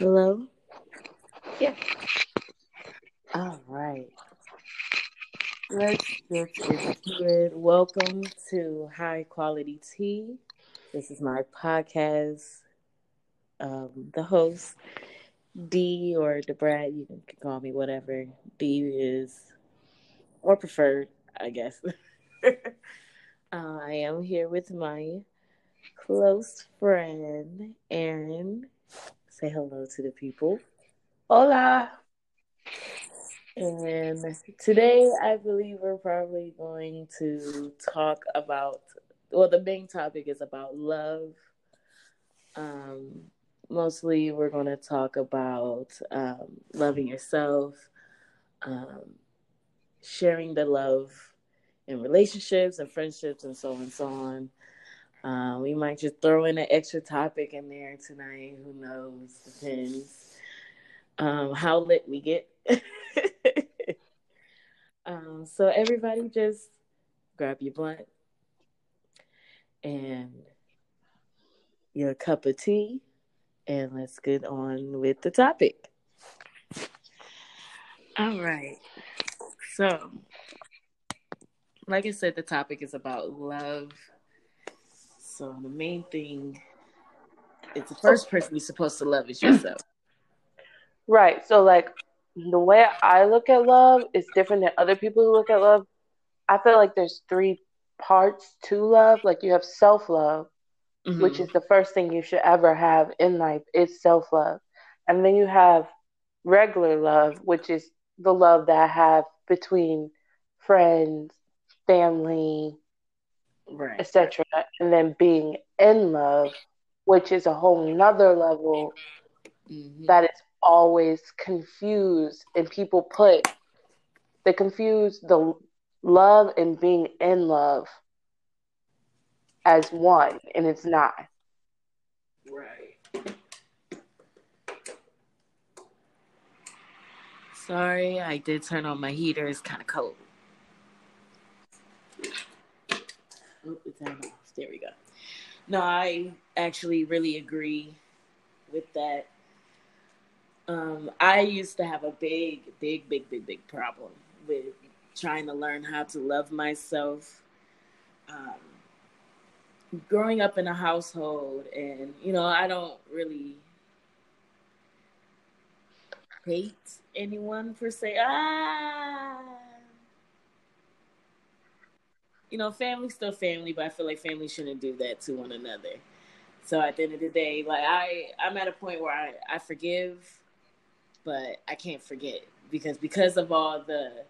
Hello? Yeah. All right. Let's get into it. Welcome to High Quality Tea. This is my podcast. Um, the host, D or Debrat, you can call me whatever. D is more preferred, I guess. uh, I am here with my close friend, Aaron. Say hello to the people. Hola. And today, I believe we're probably going to talk about, well, the main topic is about love. Um, mostly, we're going to talk about um, loving yourself, um, sharing the love in relationships and friendships, and so on and so on. Uh, we might just throw in an extra topic in there tonight. Who knows? Depends um, how lit we get. um, so everybody just grab your blunt and your cup of tea, and let's get on with the topic. All right. So, like I said, the topic is about love so the main thing is the first person you're supposed to love is yourself. Right. So like the way I look at love is different than other people who look at love. I feel like there's three parts to love. Like you have self love, mm-hmm. which is the first thing you should ever have in life. It's self love. And then you have regular love, which is the love that I have between friends, family, right. etc. And then being in love, which is a whole nother level mm-hmm. that is always confused, and people put they confuse the love and being in love as one, and it's not. Right. Sorry, I did turn on my heater. It's kind of cold. Off. There we go. No, I actually really agree with that. Um, I used to have a big, big, big, big, big problem with trying to learn how to love myself. Um, growing up in a household, and you know, I don't really hate anyone per se. Ah, you know, family's still family, but I feel like family shouldn't do that to one another. So at the end of the day, like I, I'm at a point where I, I forgive, but I can't forget because because of all the,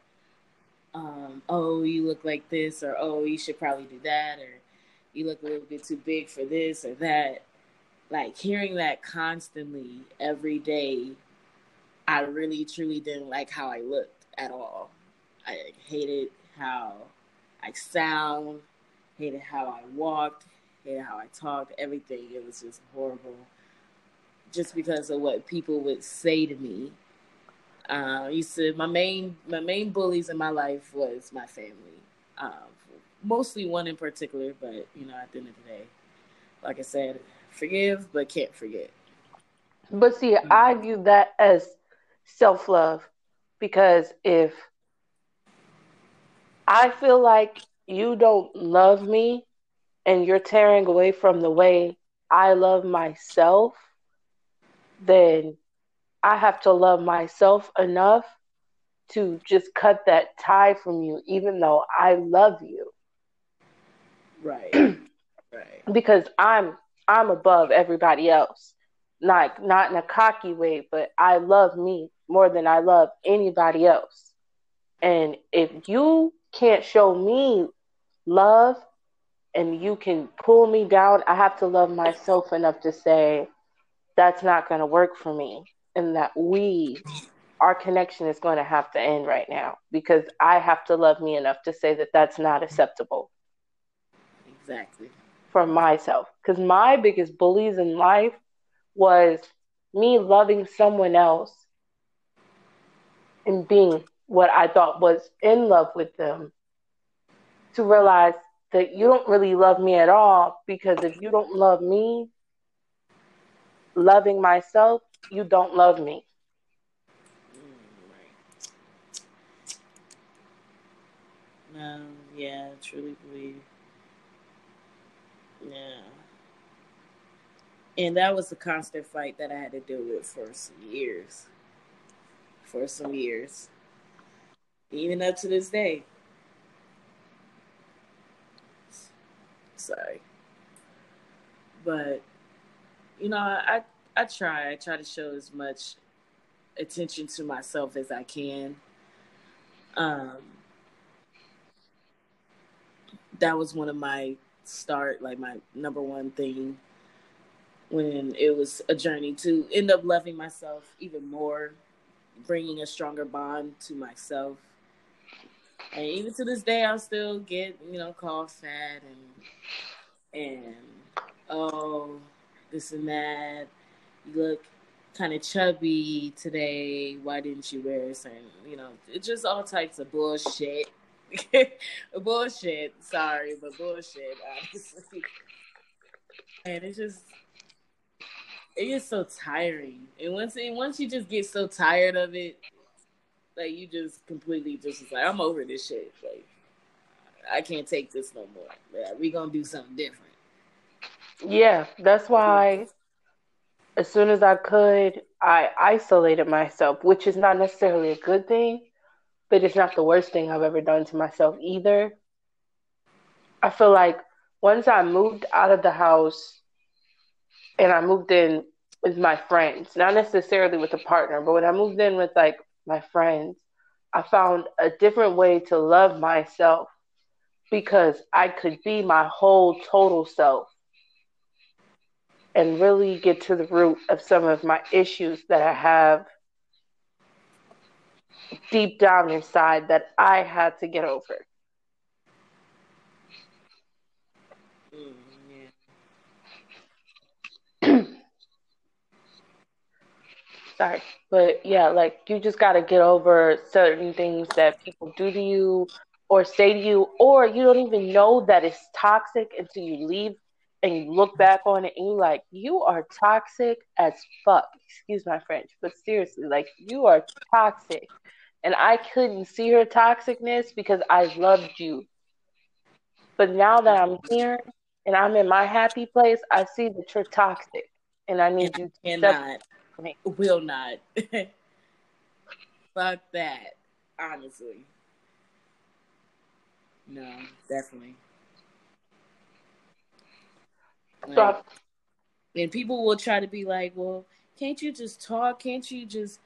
um, oh you look like this or oh you should probably do that or you look a little bit too big for this or that. Like hearing that constantly every day, I really truly didn't like how I looked at all. I hated how I sound, hated how I walked, hated how I talked, everything. It was just horrible. Just because of what people would say to me. Uh, used to my main my main bullies in my life was my family. Um, mostly one in particular, but you know, at the end of the day, like I said, forgive but can't forget. But see, mm-hmm. I view that as self love because if I feel like you don't love me and you're tearing away from the way I love myself, then I have to love myself enough to just cut that tie from you, even though I love you. Right. right. Because I'm I'm above everybody else. Not not in a cocky way, but I love me more than I love anybody else. And if you can't show me love and you can pull me down, I have to love myself enough to say that's not going to work for me and that we our connection is going to have to end right now because I have to love me enough to say that that's not acceptable. Exactly. For myself. Because my biggest bullies in life was me loving someone else and being what I thought was in love with them to realize that you don't really love me at all because if you don't love me, loving myself you don't love me. No, yeah, I truly believe. Yeah. And that was a constant fight that I had to deal with for some years. For some years. Even up to this day. Sorry. But you know, I I try. I try to show as much attention to myself as I can. Um that was one of my start, like my number one thing when it was a journey to end up loving myself even more, bringing a stronger bond to myself. And even to this day, I still get, you know, called fat and, and, oh, this and that. You look kind of chubby today. Why didn't you wear certain, you know, it's just all types of bullshit. bullshit. Sorry, but bullshit. Honestly, and it's just it gets so tiring. And once it, once you just get so tired of it, like you just completely just like I'm over this shit. Like I can't take this no more. Yeah, we gonna do something different. Yeah, that's why. As soon as I could, I isolated myself, which is not necessarily a good thing but it's not the worst thing I've ever done to myself either. I feel like once I moved out of the house and I moved in with my friends, not necessarily with a partner, but when I moved in with like my friends, I found a different way to love myself because I could be my whole total self and really get to the root of some of my issues that I have deep down inside that I had to get over. Mm, Sorry, but yeah, like you just got to get over certain things that people do to you or say to you, or you don't even know that it's toxic until you leave and you look back on it and you're like, you are toxic as fuck. Excuse my French, but seriously, like you are toxic and I couldn't see her toxicness because I loved you. But now that I'm here and I'm in my happy place, I see that you're toxic, and I need you to cannot, will not. Fuck that, honestly. No, definitely. Like, and people will try to be like, "Well, can't you just talk? Can't you just?"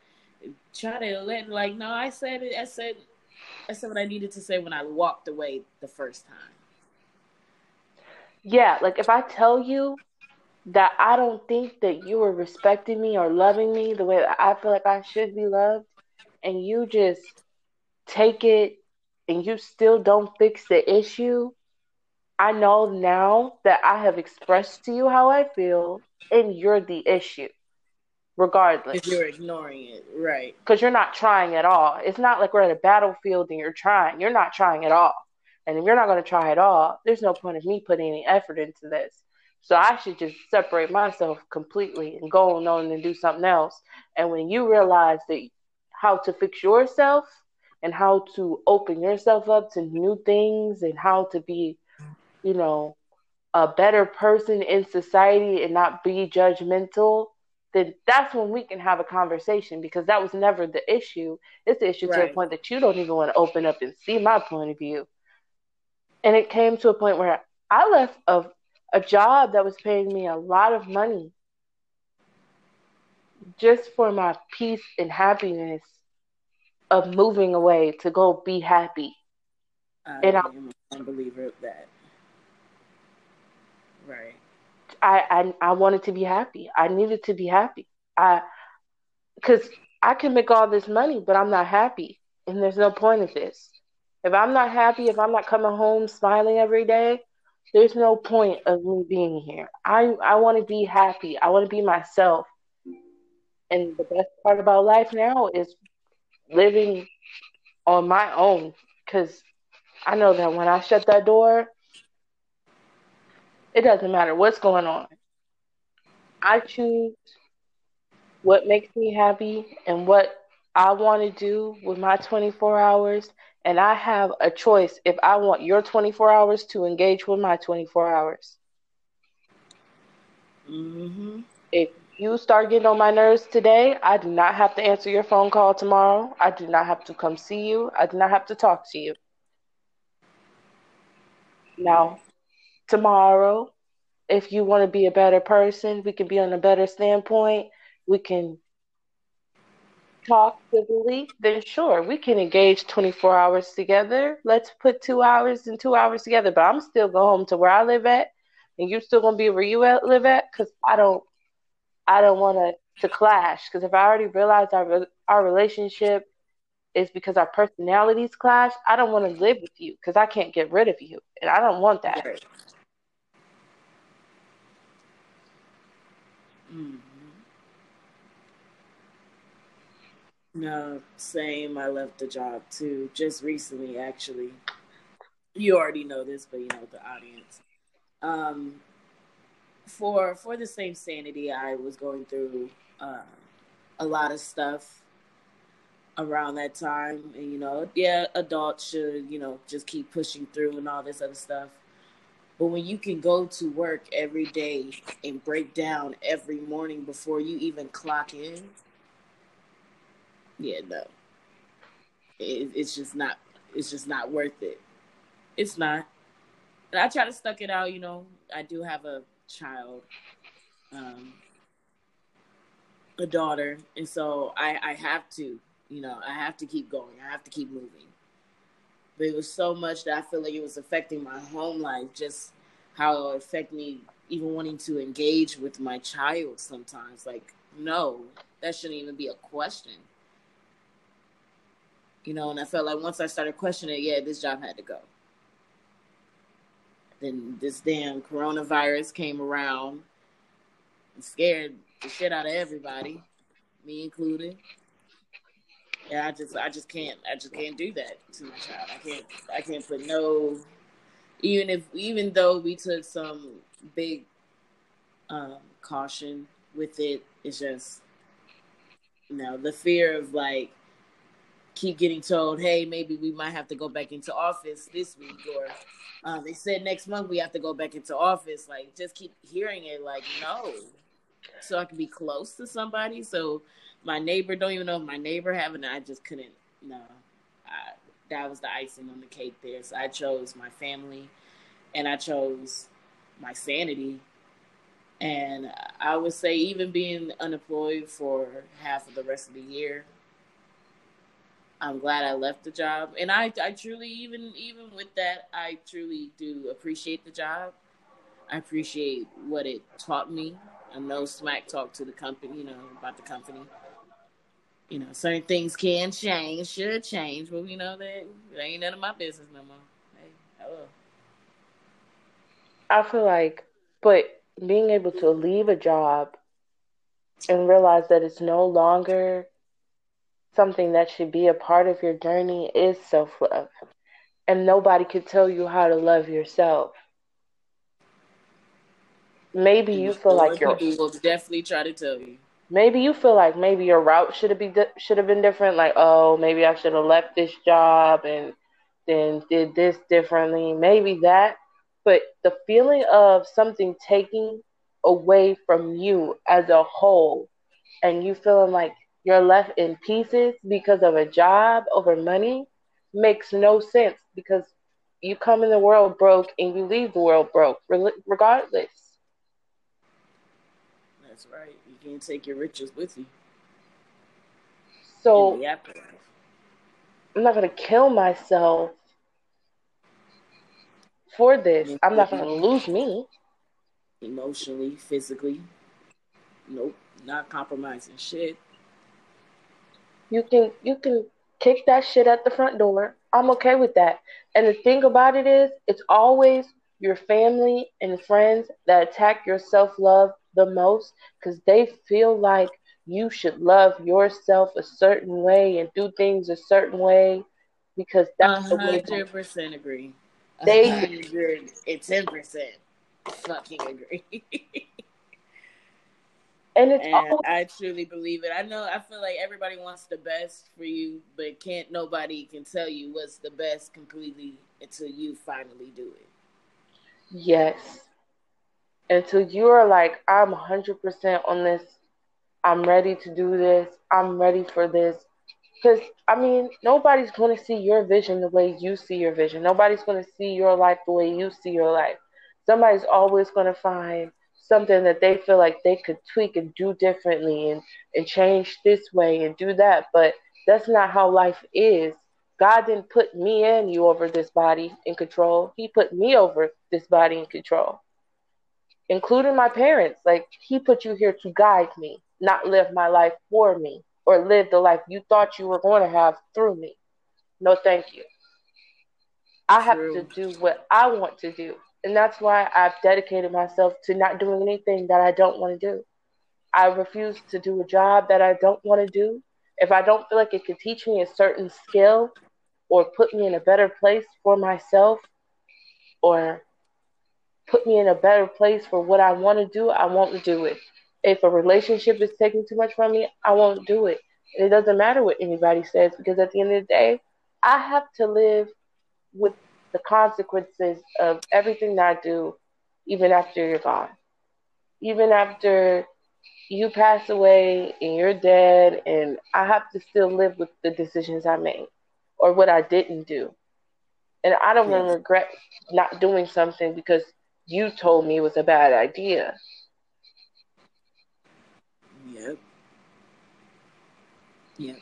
try to let like no, I said it. I said I said what I needed to say when I walked away the first time. Yeah, like if I tell you that I don't think that you are respecting me or loving me the way that I feel like I should be loved, and you just take it and you still don't fix the issue, I know now that I have expressed to you how I feel, and you're the issue regardless. If you're ignoring it, right? Because you're not trying at all. It's not like we're at a battlefield and you're trying. You're not trying at all. And if you're not going to try at all, there's no point of me putting any effort into this. So I should just separate myself completely and go on and do something else. And when you realize that how to fix yourself and how to open yourself up to new things and how to be, you know, a better person in society and not be judgmental then that's when we can have a conversation because that was never the issue. It's the issue right. to the point that you don't even want to open up and see my point of view. And it came to a point where I left a, a job that was paying me a lot of money just for my peace and happiness of moving away to go be happy. I and am a believer of that. Right. I, I I wanted to be happy. I needed to be happy. I because I can make all this money, but I'm not happy, and there's no point of this. If I'm not happy, if I'm not coming home smiling every day, there's no point of me being here. I I want to be happy. I want to be myself. And the best part about life now is living on my own because I know that when I shut that door, it doesn't matter what's going on. I choose what makes me happy and what I want to do with my 24 hours. And I have a choice if I want your 24 hours to engage with my 24 hours. Mm-hmm. If you start getting on my nerves today, I do not have to answer your phone call tomorrow. I do not have to come see you. I do not have to talk to you. Now, tomorrow, if you want to be a better person, we can be on a better standpoint. We can talk civilly, then sure, we can engage 24 hours together. Let's put two hours and two hours together. But I'm still going home to where I live at, and you're still gonna be where you at, live at, because I don't, I don't want to to clash. Because if I already realize our our relationship is because our personalities clash, I don't want to live with you because I can't get rid of you, and I don't want that. Right. Mm. No, same. I left the job too, just recently, actually. You already know this, but you know the audience. Um, for for the same sanity, I was going through uh, a lot of stuff around that time, and you know, yeah, adults should you know just keep pushing through and all this other stuff. But when you can go to work every day and break down every morning before you even clock in, yeah, no. It, it's just not. It's just not worth it. It's not. And I try to stuck it out. You know, I do have a child, um, a daughter, and so I, I have to. You know, I have to keep going. I have to keep moving. But it was so much that I feel like it was affecting my home life. Just how it affected me, even wanting to engage with my child. Sometimes, like, no, that shouldn't even be a question you know, and I felt like once I started questioning yeah, this job had to go. Then this damn coronavirus came around and scared the shit out of everybody, me included. Yeah, I just I just can't I just can't do that to my child. I can't I can't put no even if even though we took some big um, caution with it, it's just you know the fear of like keep getting told, hey, maybe we might have to go back into office this week, or um, they said next month we have to go back into office. Like, just keep hearing it, like, no. So I can be close to somebody. So my neighbor don't even know if my neighbor having it. I just couldn't. No, I, that was the icing on the cake there. So I chose my family, and I chose my sanity. And I would say, even being unemployed for half of the rest of the year, I'm glad I left the job, and I I truly even even with that I truly do appreciate the job. I appreciate what it taught me. I know smack talk to the company, you know, about the company. You know, certain things can change, should change, but you know that ain't none of my business no more. Hey, hello. I feel like, but being able to leave a job and realize that it's no longer something that should be a part of your journey is self love. And nobody could tell you how to love yourself. Maybe you feel like your people will definitely try to tell you. Maybe you feel like maybe your route should have been should have been different. Like, oh, maybe I should have left this job and then did this differently. Maybe that, but the feeling of something taking away from you as a whole, and you feeling like you're left in pieces because of a job over money makes no sense because you come in the world broke and you leave the world broke regardless. That's right. You can't take your riches with you. So I'm not gonna kill myself for this. I'm not gonna lose me. Emotionally, physically. Nope. Not compromising shit. You can you can kick that shit at the front door. I'm okay with that. And the thing about it is, it's always your family and friends that attack your self love the most because they feel like you should love yourself a certain way and do things a certain way because that's 100% the way. Hundred percent agree. They and ten percent fucking agree. And it's and always- I truly believe it. I know I feel like everybody wants the best for you, but can't nobody can tell you what's the best completely until you finally do it. Yes. Until you are like, I'm 100% on this. I'm ready to do this. I'm ready for this. Because, I mean, nobody's going to see your vision the way you see your vision. Nobody's going to see your life the way you see your life. Somebody's always going to find something that they feel like they could tweak and do differently and, and change this way and do that. But that's not how life is. God didn't put me and you over this body in control. He put me over this body in control, including my parents. Like, He put you here to guide me, not live my life for me or live the life you thought you were going to have through me. No, thank you. I have True. to do what I want to do. And that's why I've dedicated myself to not doing anything that I don't want to do. I refuse to do a job that I don't want to do. If I don't feel like it could teach me a certain skill or put me in a better place for myself or put me in a better place for what I want to do, I won't do it. If a relationship is taking too much from me, I won't do it. And it doesn't matter what anybody says because at the end of the day, I have to live with the consequences of everything that I do, even after you're gone. Even after you pass away and you're dead, and I have to still live with the decisions I made or what I didn't do. And I don't yes. regret not doing something because you told me it was a bad idea. Yep. Yep.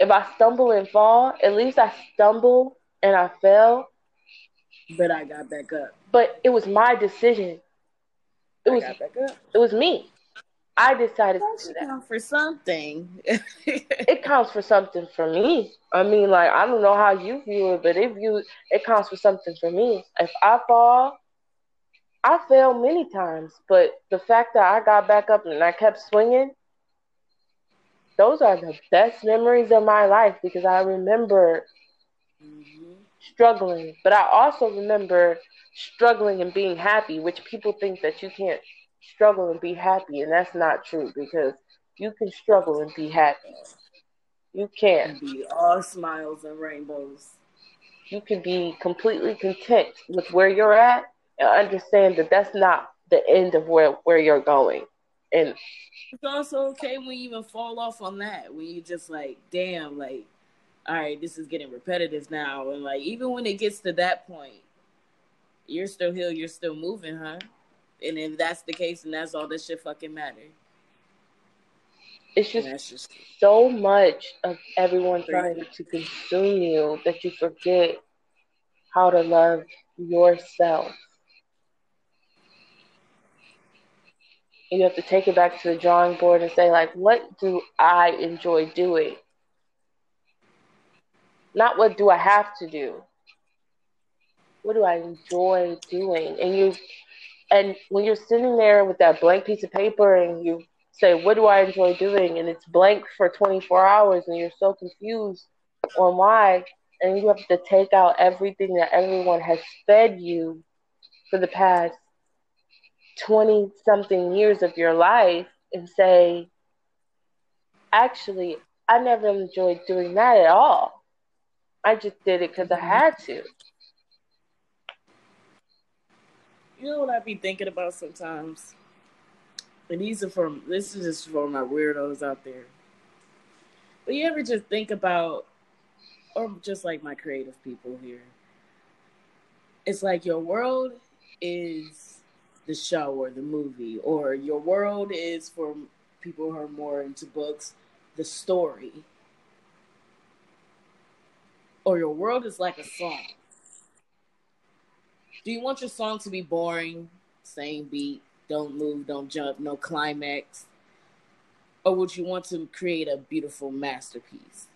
If I stumble and fall, at least I stumble and I fell. But I got back up. But it was my decision. It I was it was me. I decided that to do that. Count for something. it counts for something for me. I mean, like I don't know how you view it, but if you, it counts for something for me. If I fall, I fell many times, but the fact that I got back up and I kept swinging, those are the best memories of my life because I remember mm-hmm. struggling, but I also remember struggling and being happy, which people think that you can't struggle and be happy, and that's not true because you can struggle and be happy. You can be all smiles and rainbows. You can be completely content with where you're at and understand that that's not the end of where where you're going. And it's also okay when you even fall off on that when you just like, damn, like, all right, this is getting repetitive now, and like even when it gets to that point, you're still here, you're still moving, huh? And if that's the case, and that's all that shit fucking matter. It's just, just so much of everyone trying to consume you that you forget how to love yourself. And you have to take it back to the drawing board and say, like, what do I enjoy doing? Not what do I have to do. What do I enjoy doing? And you and when you're sitting there with that blank piece of paper and you say, What do I enjoy doing? and it's blank for 24 hours and you're so confused on why, and you have to take out everything that everyone has fed you for the past 20 something years of your life and say, Actually, I never enjoyed doing that at all. I just did it because I mm-hmm. had to. You know what I be thinking about sometimes? And these are from this is just for my weirdos out there. But you ever just think about or just like my creative people here. It's like your world is the show or the movie, or your world is for people who are more into books, the story. Or your world is like a song do you want your song to be boring, same beat, don't move, don't jump, no climax? Or would you want to create a beautiful masterpiece?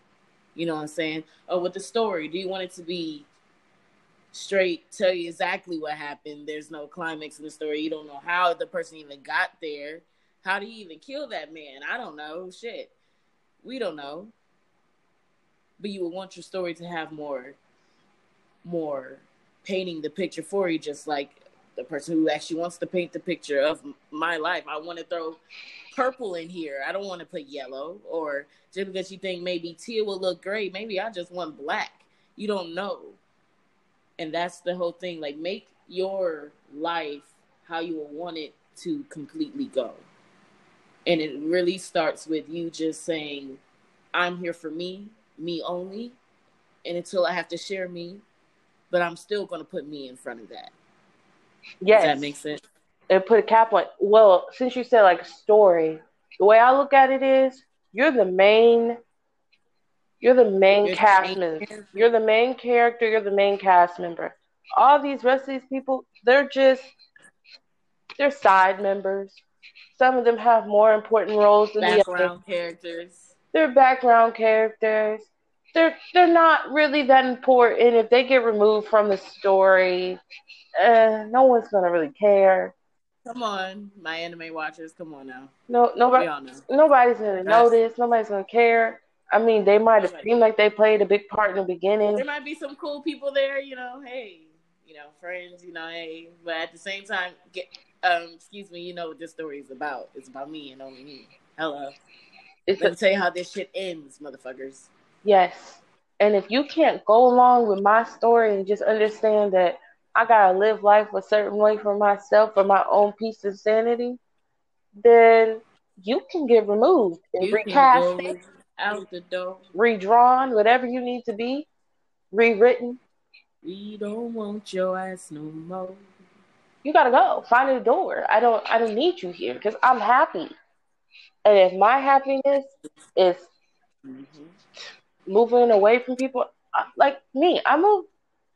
You know what I'm saying? Or with the story, do you want it to be straight, tell you exactly what happened? There's no climax in the story. You don't know how the person even got there. How do you even kill that man? I don't know. Shit. We don't know. But you would want your story to have more more painting the picture for you, just like the person who actually wants to paint the picture of my life. I want to throw purple in here. I don't want to put yellow or just because you think maybe teal will look great, maybe I just want black. You don't know. And that's the whole thing. Like make your life how you will want it to completely go. And it really starts with you just saying, I'm here for me, me only. And until I have to share me, but I'm still going to put me in front of that. Yes. Does that make sense? And put a cap on. Well, since you said like story, the way I look at it is you're the main you're the main you're cast member. You're the main character, you're the main cast member. All these rest of these people, they're just they're side members. Some of them have more important roles than background the characters. They're background characters. They're they're not really that important. If they get removed from the story, uh, no one's gonna really care. Come on, my anime watchers, come on now. No, nobody, nobody's gonna That's, notice. Nobody's gonna care. I mean, they might have seemed like they played a big part in the beginning. There might be some cool people there, you know. Hey, you know, friends, you know. Hey, but at the same time, get um, excuse me, you know what this story is about. It's about me and only me. Hello. It's Let a, me tell you how this shit ends, motherfuckers. Yes. And if you can't go along with my story and just understand that I gotta live life a certain way for myself for my own peace and sanity, then you can get removed and you recast out the door, redrawn, whatever you need to be, rewritten. We don't want your ass no more. You gotta go find a door. I don't. I don't need you here because I'm happy. And if my happiness is mm-hmm. moving away from people, like me, I move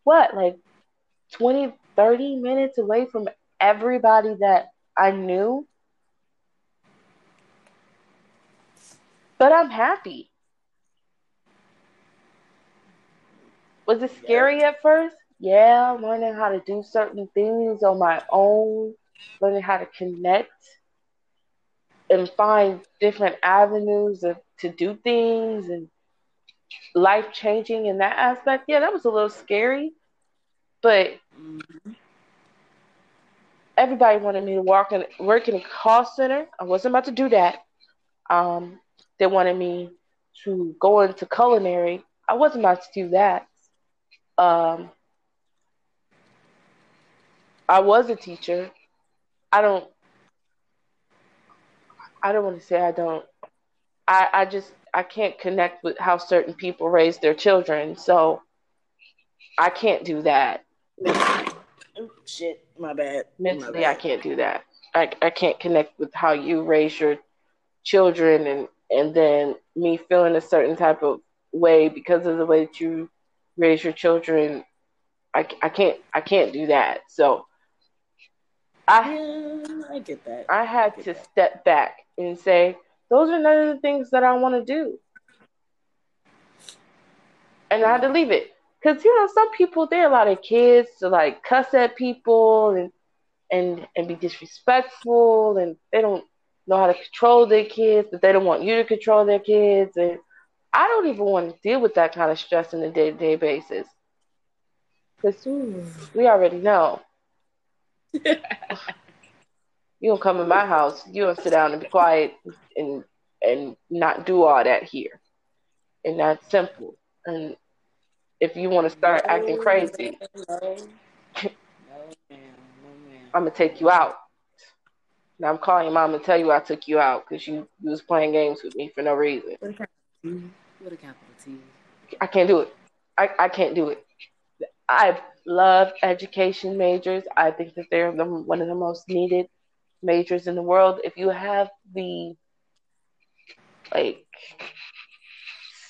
what like 20, 30 minutes away from everybody that I knew. But I'm happy. Was it scary yeah. at first? Yeah, learning how to do certain things on my own, learning how to connect and find different avenues of, to do things and life changing in that aspect. Yeah, that was a little scary. But mm-hmm. everybody wanted me to walk in work in a call center. I wasn't about to do that. Um, they wanted me to go into culinary. I wasn't about to do that. Um, I was a teacher. I don't. I don't want to say I don't. I I just I can't connect with how certain people raise their children, so I can't do that. Oh, shit, my bad. Mentally, my bad. I can't do that. I, I can't connect with how you raise your children and and then me feeling a certain type of way because of the way that you raise your children. I, I can't I can't do that. So I yeah, I get that. I had I to that. step back and say those are none of the things that I want to do, and I had to leave it. Cause you know some people they allow their kids to like cuss at people and and and be disrespectful and they don't know how to control their kids, but they don't want you to control their kids and I don't even want to deal with that kind of stress on a day to day basis. Because we already know. you don't come in my house, you don't sit down and be quiet and and not do all that here. And that's simple. And if you want to start no, acting crazy, no, no, I'm gonna take you out. Now I'm calling your mom and tell you I took you out because you, you was playing games with me for no reason. What a capital T. I can't do it. I, I can't do it. I love education majors. I think that they're the, one of the most needed majors in the world. If you have the like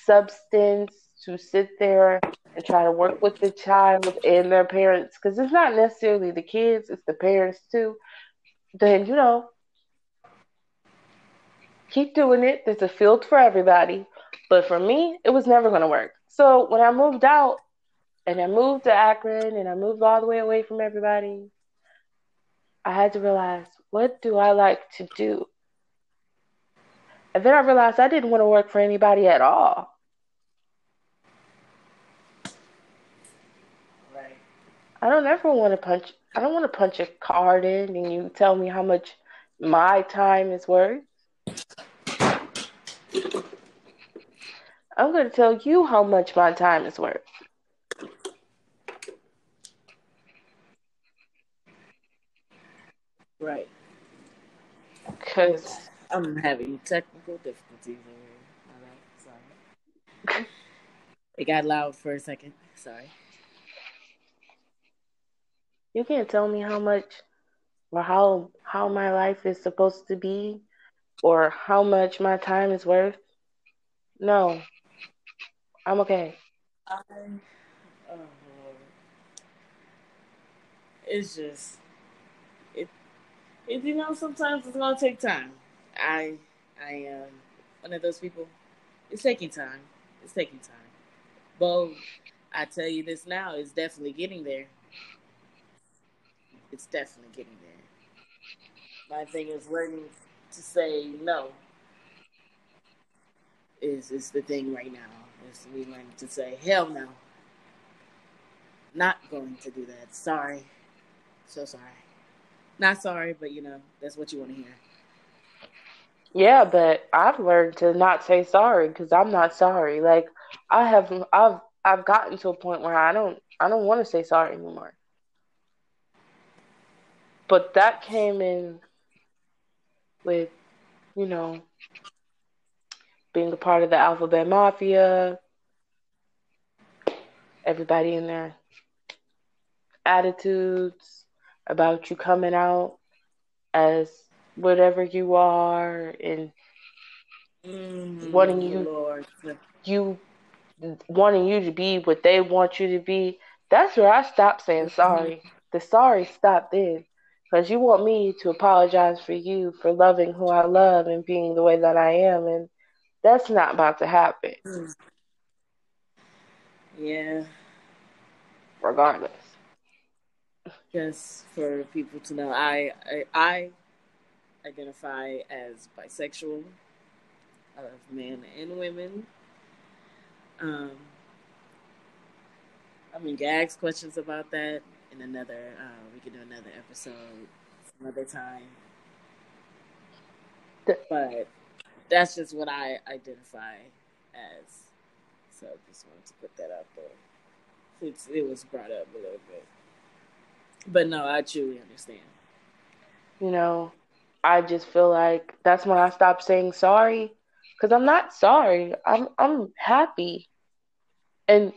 substance to sit there and try to work with the child and their parents because it's not necessarily the kids, it's the parents too. Then, you know, keep doing it. There's a field for everybody. But for me, it was never going to work. So when I moved out and I moved to Akron and I moved all the way away from everybody, I had to realize what do I like to do? And then I realized I didn't want to work for anybody at all. I don't ever want to punch. I don't want to punch a card in and you tell me how much my time is worth. I'm going to tell you how much my time is worth. Right. Because I'm having technical difficulties over here. All right, sorry. it got loud for a second. Sorry. You can't tell me how much or how how my life is supposed to be or how much my time is worth. No. I'm okay. I, oh, it's just it. You know, sometimes it's gonna take time. I I am one of those people. It's taking time. It's taking time. But I tell you this now, it's definitely getting there. It's definitely getting there. My thing is learning to say no. Is is the thing right now. Is we learning to say hell no. Not going to do that. Sorry. So sorry. Not sorry, but you know, that's what you want to hear. Yeah, but I've learned to not say sorry because I'm not sorry. Like I have, I've, I've gotten to a point where I don't, I don't want to say sorry anymore. But that came in with, you know, being a part of the Alphabet Mafia, everybody in their attitudes about you coming out as whatever you are and mm, wanting you Lord. you wanting you to be what they want you to be. That's where I stopped saying mm-hmm. sorry. The sorry stopped then. Because you want me to apologize for you for loving who I love and being the way that I am. And that's not about to happen. Mm. Yeah. Regardless. Just for people to know, I, I, I identify as bisexual, of men and women. Um, I mean, ask questions about that in another. Uh, we can do another episode some other time. But that's just what I identify as. So I just wanted to put that out there. It's, it was brought up a little bit. But no, I truly understand. You know, I just feel like that's when I stopped saying sorry because I'm not sorry. I'm I'm happy, and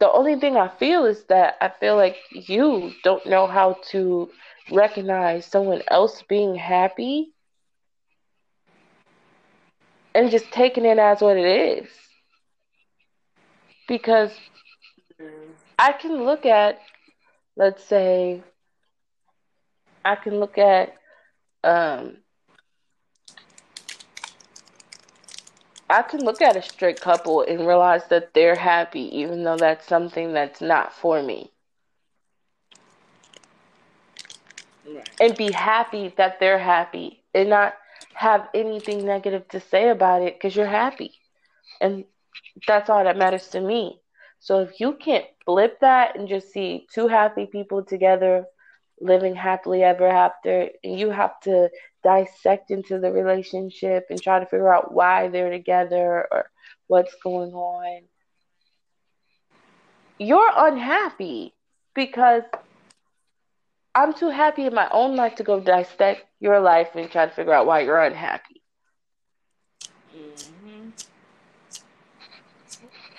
the only thing I feel is that I feel like you don't know how to recognize someone else being happy and just taking it as what it is. Because I can look at, let's say, I can look at um, I can look at a straight couple and realize that they're happy, even though that's something that's not for me. Right. And be happy that they're happy and not have anything negative to say about it because you're happy. And that's all that matters to me. So if you can't flip that and just see two happy people together living happily ever after and you have to dissect into the relationship and try to figure out why they're together or what's going on you're unhappy because I'm too happy in my own life to go dissect your life and try to figure out why you're unhappy. Mm-hmm.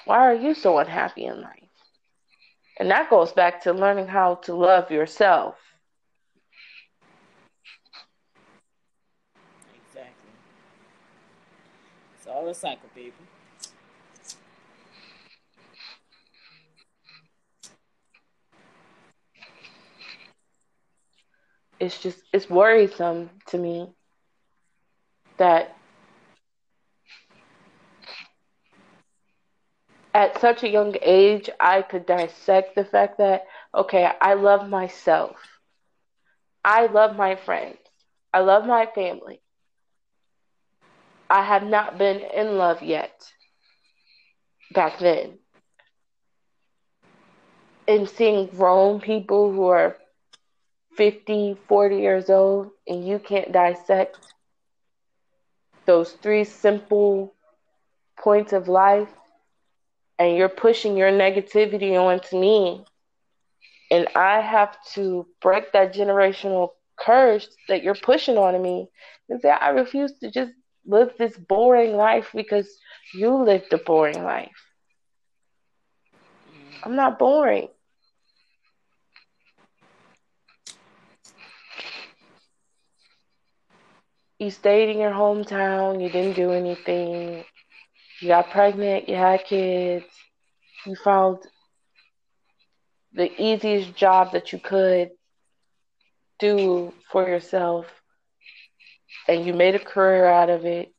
Why are you so unhappy in life? And that goes back to learning how to love yourself. Exactly. It's all a cycle, baby. It's just it's worrisome to me that at such a young age I could dissect the fact that okay, I love myself. I love my friends. I love my family. I have not been in love yet back then. and seeing grown people who are 50, 40 years old, and you can't dissect those three simple points of life, and you're pushing your negativity onto me, and I have to break that generational curse that you're pushing on me and say, I refuse to just live this boring life because you lived a boring life. Mm-hmm. I'm not boring. You stayed in your hometown, you didn't do anything, you got pregnant, you had kids, you found the easiest job that you could do for yourself, and you made a career out of it.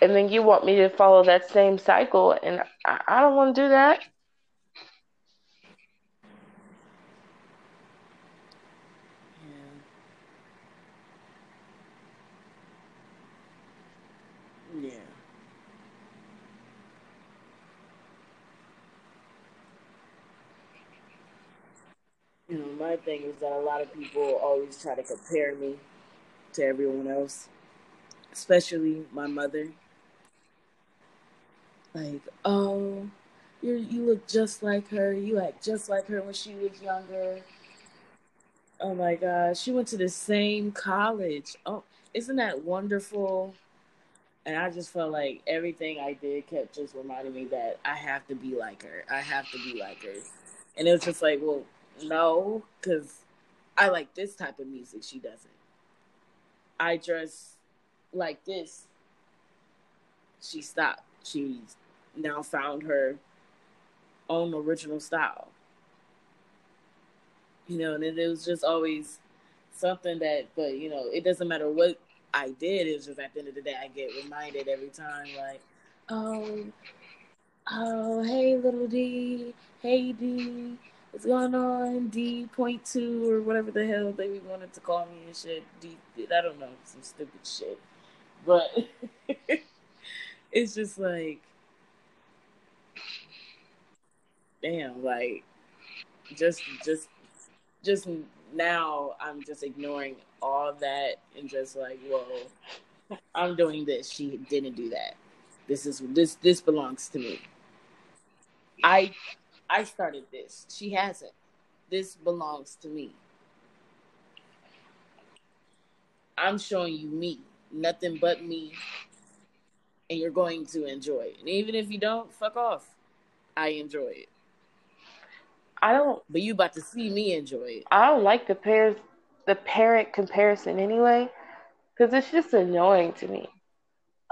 And then you want me to follow that same cycle, and I, I don't want to do that. you know, my thing is that a lot of people always try to compare me to everyone else, especially my mother. Like, oh, you you look just like her. You act just like her when she was younger. Oh my gosh, she went to the same college. Oh, isn't that wonderful? And I just felt like everything I did kept just reminding me that I have to be like her. I have to be like her. And it was just like, well, no, because I like this type of music. She doesn't. I dress like this. She stopped. She's now found her own original style. You know, and it was just always something that, but you know, it doesn't matter what I did. It was just at the end of the day, I get reminded every time, like, oh, oh, hey, little D, hey D, what's going on? D point two or whatever the hell they wanted to call me and shit. D, I don't know, some stupid shit. But it's just like, damn, like, just, just, just now I'm just ignoring all that and just like, whoa, I'm doing this. She didn't do that. This is this this belongs to me. I I started this. She hasn't. This belongs to me. I'm showing you me, nothing but me, and you're going to enjoy it. And even if you don't, fuck off. I enjoy it. I don't. But you about to see me enjoy it. I don't like the pairs, the parent comparison anyway, because it's just annoying to me.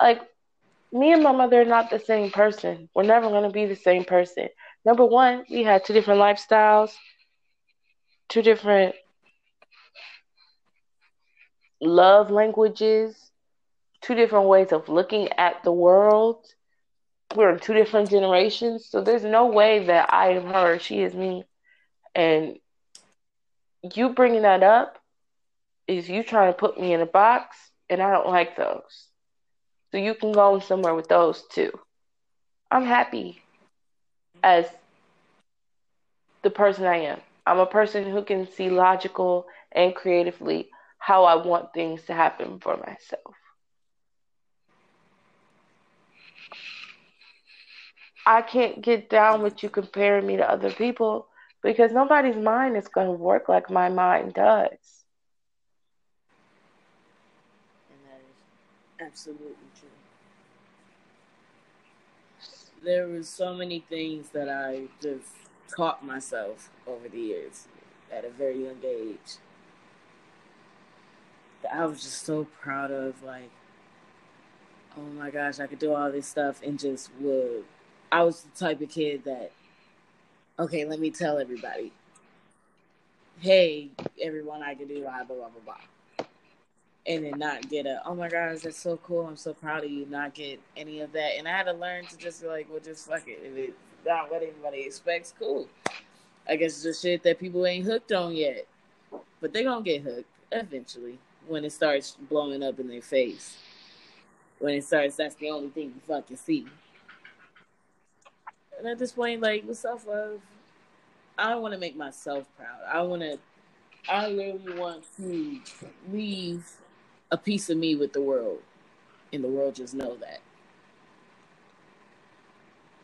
Like, me and my mother are not the same person. We're never going to be the same person. Number one, we had two different lifestyles, two different love languages, two different ways of looking at the world. We're in two different generations, so there's no way that I am her, or she is me. And you bringing that up is you trying to put me in a box, and I don't like those. So you can go somewhere with those too. I'm happy as the person I am. I'm a person who can see logical and creatively how I want things to happen for myself. I can't get down with you comparing me to other people because nobody's mind is going to work like my mind does. And that is absolutely true there was so many things that I just taught myself over the years at a very young age that I was just so proud of. Like, oh my gosh, I could do all this stuff and just would. I was the type of kid that, okay, let me tell everybody, hey, everyone, I can do blah, blah, blah, blah, blah and then not get a oh my gosh that's so cool. I'm so proud of you not get any of that. And i had to learn to just be like well just fuck it. If it's not what anybody expects cool. I guess it's just shit that people ain't hooked on yet. But they gonna get hooked eventually when it starts blowing up in their face. When it starts that's the only thing you fucking see. And at this point, like with self love, I want to make myself proud. I want to. I literally want to leave a piece of me with the world, and the world just know that.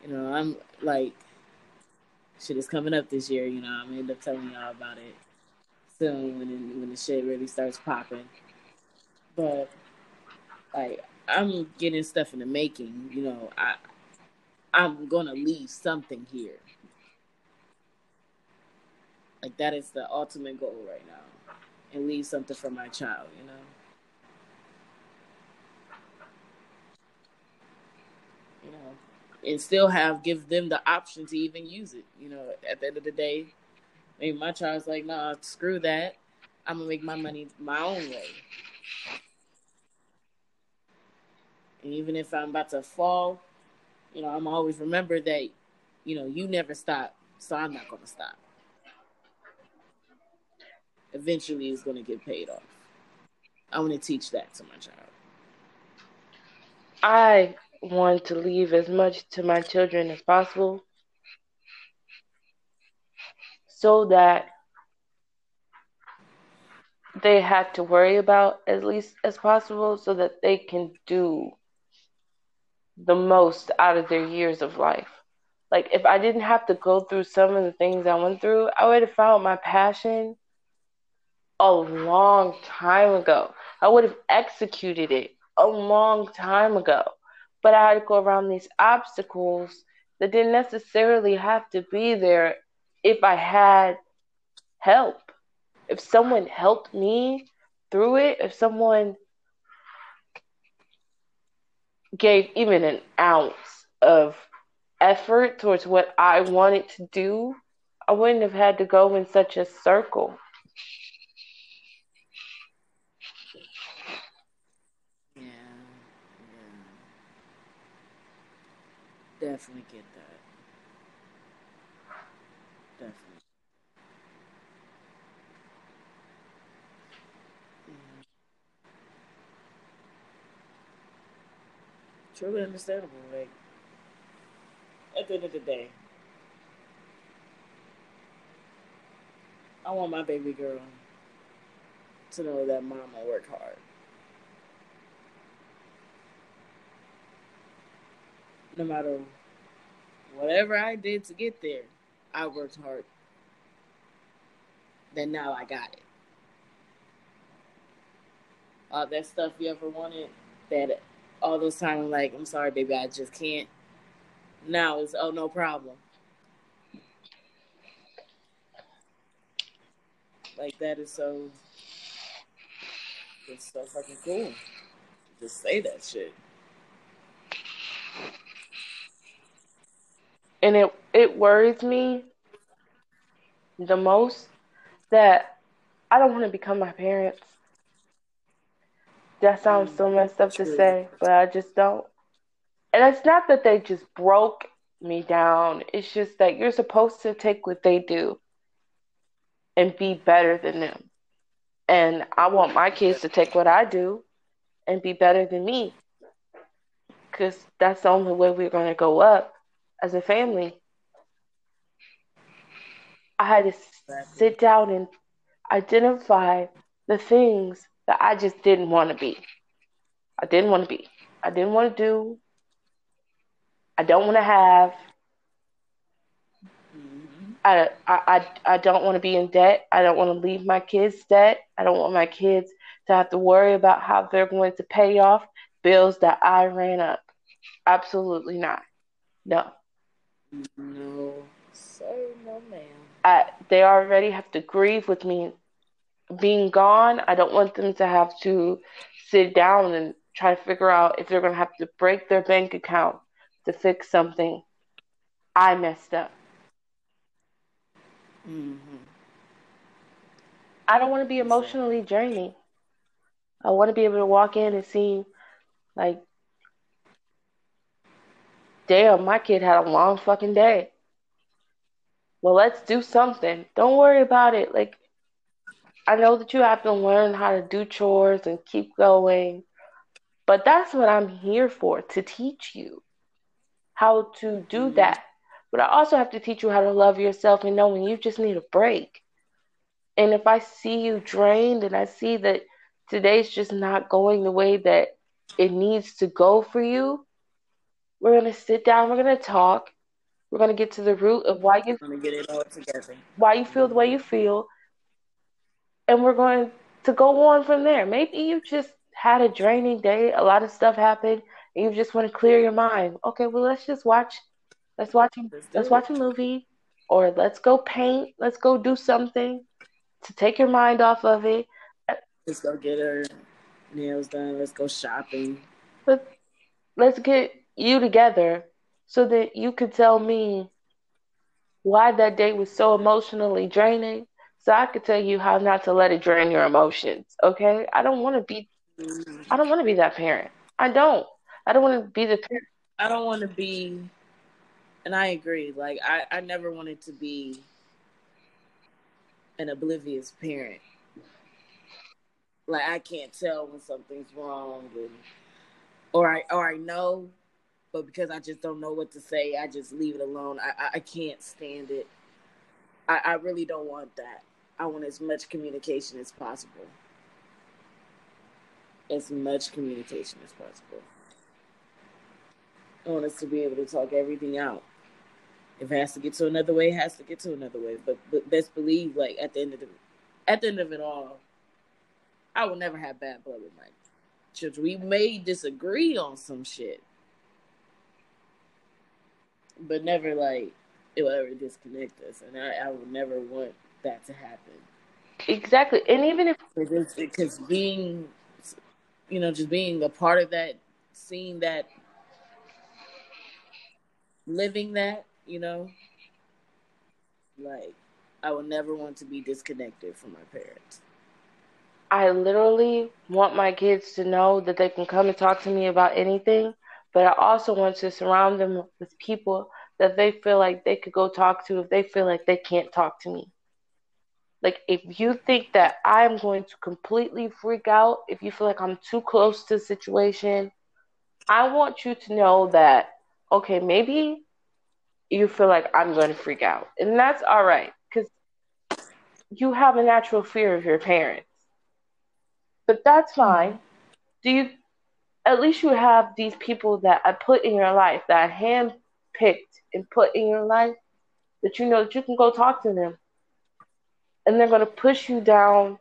You know, I'm like, shit is coming up this year. You know, I'm gonna end up telling y'all about it soon when it, when the shit really starts popping. But like, I'm getting stuff in the making. You know, I I'm gonna leave something here. Like that is the ultimate goal right now, and leave something for my child. You know. You know, and still have give them the option to even use it. You know, at the end of the day, maybe my child's like, nah, screw that. I'm gonna make my money my own way. And even if I'm about to fall, you know, I'm always remember that, you know, you never stop, so I'm not gonna stop. Eventually, it's gonna get paid off. I want to teach that to my child. I want to leave as much to my children as possible so that they have to worry about as least as possible so that they can do the most out of their years of life. Like if I didn't have to go through some of the things I went through, I would have found my passion a long time ago. I would have executed it a long time ago. But I had to go around these obstacles that didn't necessarily have to be there if I had help. If someone helped me through it, if someone gave even an ounce of effort towards what I wanted to do, I wouldn't have had to go in such a circle. Yeah, yeah. Definitely get that. Definitely. Mm. truly understandable. Like at the end of the day, I want my baby girl to know that mama worked hard. No matter whatever I did to get there, I worked hard. Then now I got it. All that stuff you ever wanted, that all those times like, I'm sorry, baby, I just can't. Now it's oh no problem. Like that is so it's so fucking cool. Just say that shit. And it it worries me the most that I don't want to become my parents. That sounds so messed up to say, but I just don't. And it's not that they just broke me down. It's just that you're supposed to take what they do and be better than them. And I want my kids to take what I do and be better than me. Because that's the only way we're going to go up as a family. I had to sit down and identify the things that I just didn't want to be. I didn't want to be. I didn't want to do. I don't want to have. Mm-hmm. I, I, I don't want to be in debt. I don't want to leave my kids debt. I don't want my kids to have to worry about how they're going to pay off bills that I ran up. Absolutely not. No. No, sir, no, ma'am. I, they already have to grieve with me being gone, I don't want them to have to sit down and try to figure out if they're going to have to break their bank account to fix something I messed up. Mm-hmm. I don't want to be emotionally draining. I want to be able to walk in and see, like, damn, my kid had a long fucking day. Well, let's do something. Don't worry about it. Like, I know that you have to learn how to do chores and keep going, but that's what I'm here for to teach you how to do mm-hmm. that. But I also have to teach you how to love yourself and know when you just need a break. And if I see you drained and I see that today's just not going the way that it needs to go for you, we're going to sit down, we're going to talk. We're going to get to the root of why you to get it all together. Why you feel the way you feel. And we're going to go on from there. Maybe you just had a draining day, a lot of stuff happened, and you just want to clear your mind. Okay, well let's just watch let's watch let's, let's watch a movie or let's go paint, let's go do something to take your mind off of it. Let's go get our nails done, let's go shopping. But let's get you together so that you could tell me why that day was so emotionally draining so I could tell you how not to let it drain your emotions. Okay? I don't want to be I don't want to be that parent. I don't. I don't want to be the parent. I don't want to be, and I agree. Like I, I never wanted to be an oblivious parent. Like I can't tell when something's wrong, and, or I or I know, but because I just don't know what to say, I just leave it alone. I I, I can't stand it. I, I really don't want that. I want as much communication as possible as much communication as possible. I want us to be able to talk everything out. If it has to get to another way, it has to get to another way. But but best believe, like at the end of the at the end of it all, I will never have bad blood with my children. We may disagree on some shit, but never like it will ever disconnect us. And I, I would never want that to happen. Exactly, and even if because being you know, just being a part of that, seeing that, living that, you know, like I would never want to be disconnected from my parents. I literally want my kids to know that they can come and talk to me about anything, but I also want to surround them with people that they feel like they could go talk to if they feel like they can't talk to me. Like, if you think that I'm going to completely freak out, if you feel like I'm too close to the situation, I want you to know that, okay, maybe you feel like I'm going to freak out. And that's all right, because you have a natural fear of your parents. But that's fine. Do you, at least you have these people that I put in your life, that I handpicked and put in your life, that you know that you can go talk to them and they're going to push you down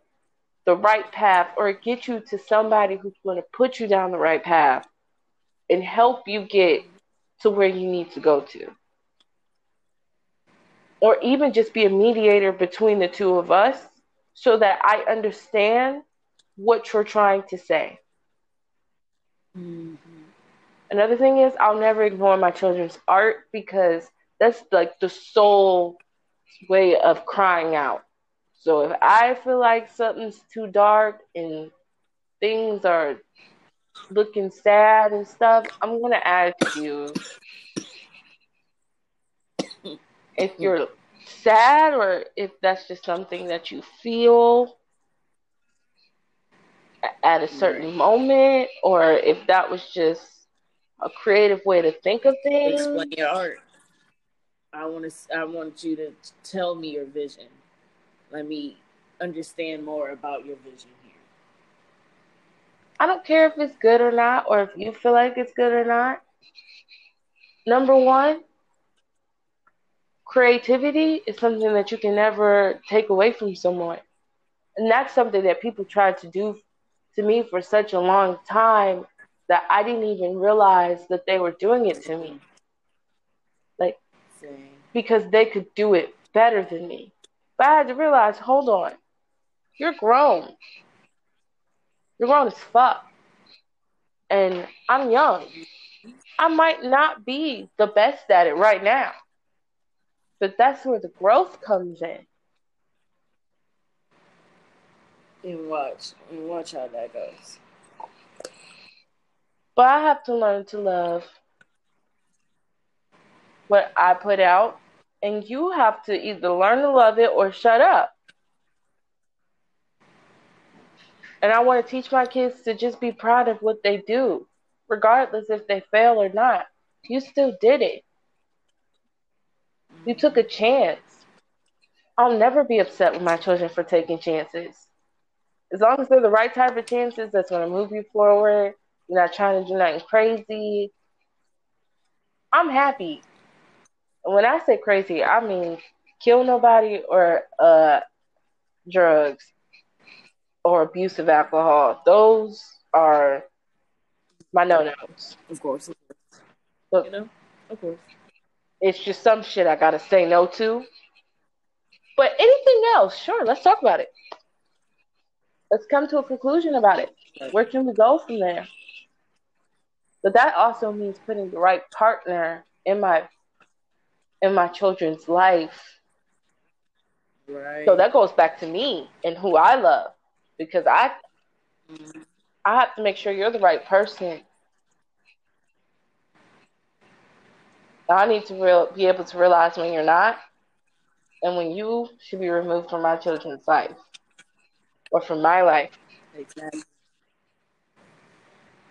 the right path or get you to somebody who's going to put you down the right path and help you get to where you need to go to. Or even just be a mediator between the two of us so that I understand what you're trying to say. Mm-hmm. Another thing is, I'll never ignore my children's art because that's like the sole way of crying out. So if I feel like something's too dark and things are looking sad and stuff, I'm gonna ask you if you're sad or if that's just something that you feel at a certain moment or if that was just a creative way to think of things. Explain your art. I want to. I want you to tell me your vision let me understand more about your vision here. I don't care if it's good or not, or if you feel like it's good or not. Number one, creativity is something that you can never take away from someone. And that's something that people try to do to me for such a long time that I didn't even realize that they were doing it to me. Like, Same. because they could do it better than me. But I had to realize, hold on, you're grown. You're grown as fuck. And I'm young. I might not be the best at it right now. But that's where the growth comes in. And watch. And watch how that goes. But I have to learn to love what I put out and you have to either learn to love it or shut up. And I want to teach my kids to just be proud of what they do, regardless if they fail or not. You still did it. You took a chance. I'll never be upset with my children for taking chances. As long as they're the right type of chances that's going to move you forward, you're not trying to do nothing crazy. I'm happy. When I say crazy, I mean kill nobody or uh, drugs or abuse of alcohol. Those are my no nos. Of course. Look, You know? Of course. it's just some shit I gotta say no to. But anything else, sure, let's talk about it. Let's come to a conclusion about it. Where can we go from there? But that also means putting the right partner in my in my children's life. Right. So that goes back to me and who I love. Because I Mhm. I have to make sure you're the right person. I need to real, be able to realize when you're not and when you should be removed from my children's life or from my life. Exactly.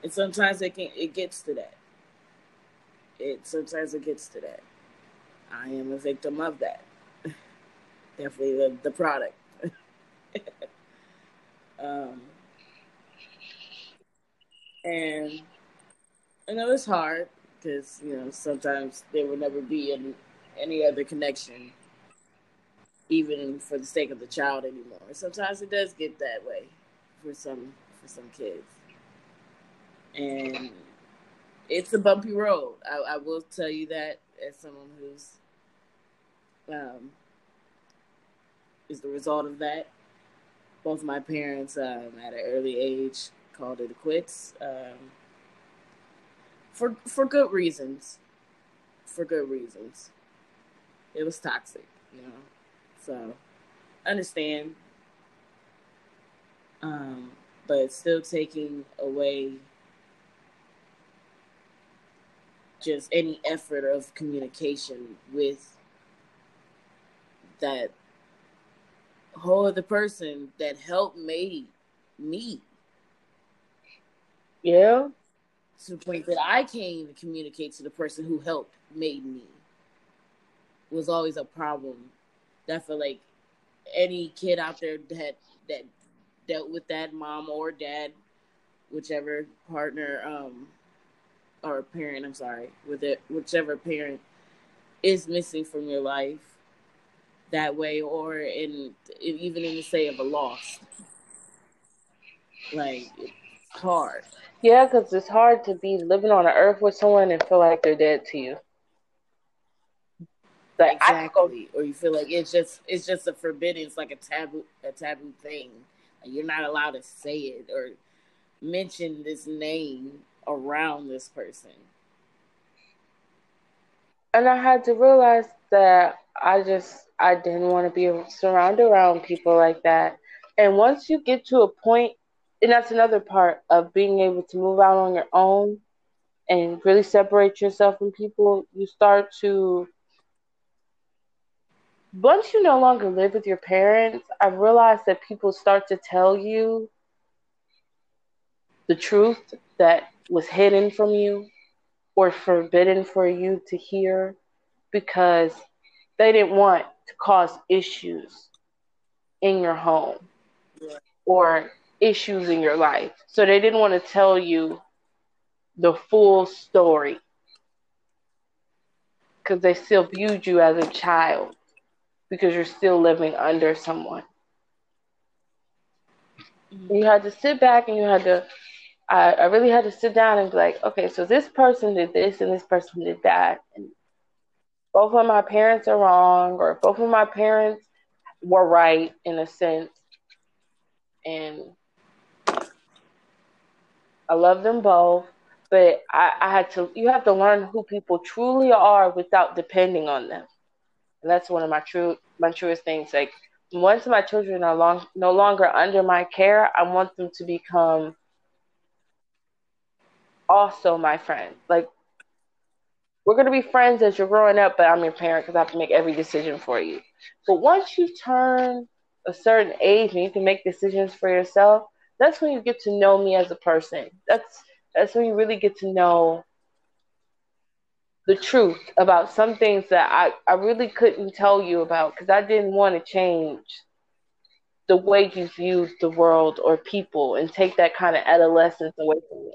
And sometimes it can it gets to that. It sometimes it gets to that. I am a victim of that. Definitely the, the product. um, and I know it's hard because you know sometimes there will never be any, any other connection, even for the sake of the child anymore. Sometimes it does get that way for some for some kids, and it's a bumpy road. I, I will tell you that as someone who's um, is the result of that. Both my parents, um, at an early age, called it quits um, for for good reasons. For good reasons. It was toxic, you know. So, understand. Um, but still taking away just any effort of communication with that whole other person that helped made me Yeah. to the point that I can't even communicate to the person who helped made me was always a problem. That for like any kid out there that that dealt with that mom or dad, whichever partner um or parent, I'm sorry, with it whichever parent is missing from your life that way or in even in the say of a loss. Like it's hard. Yeah, because it's hard to be living on an earth with someone and feel like they're dead to you. Like I Exactly. Or you feel like it's just it's just a forbidden, it's like a taboo a taboo thing. Like you're not allowed to say it or mention this name around this person. and I had to realize that I just I didn't want to be surrounded around people like that. And once you get to a point, and that's another part of being able to move out on your own and really separate yourself from people, you start to once you no longer live with your parents, I've realized that people start to tell you the truth that was hidden from you or forbidden for you to hear because they didn't want to cause issues in your home or issues in your life. So they didn't want to tell you the full story because they still viewed you as a child because you're still living under someone. Mm-hmm. You had to sit back and you had to, I, I really had to sit down and be like, okay, so this person did this and this person did that. And both of my parents are wrong, or both of my parents were right in a sense. And I love them both, but I, I had to, you have to learn who people truly are without depending on them. And that's one of my true, my truest things. Like, once my children are long, no longer under my care, I want them to become also my friend. Like, we're to be friends as you're growing up, but I'm your parent because I have to make every decision for you. But once you turn a certain age and you can make decisions for yourself, that's when you get to know me as a person. That's that's when you really get to know the truth about some things that I, I really couldn't tell you about because I didn't want to change the way you viewed the world or people and take that kind of adolescence away from you.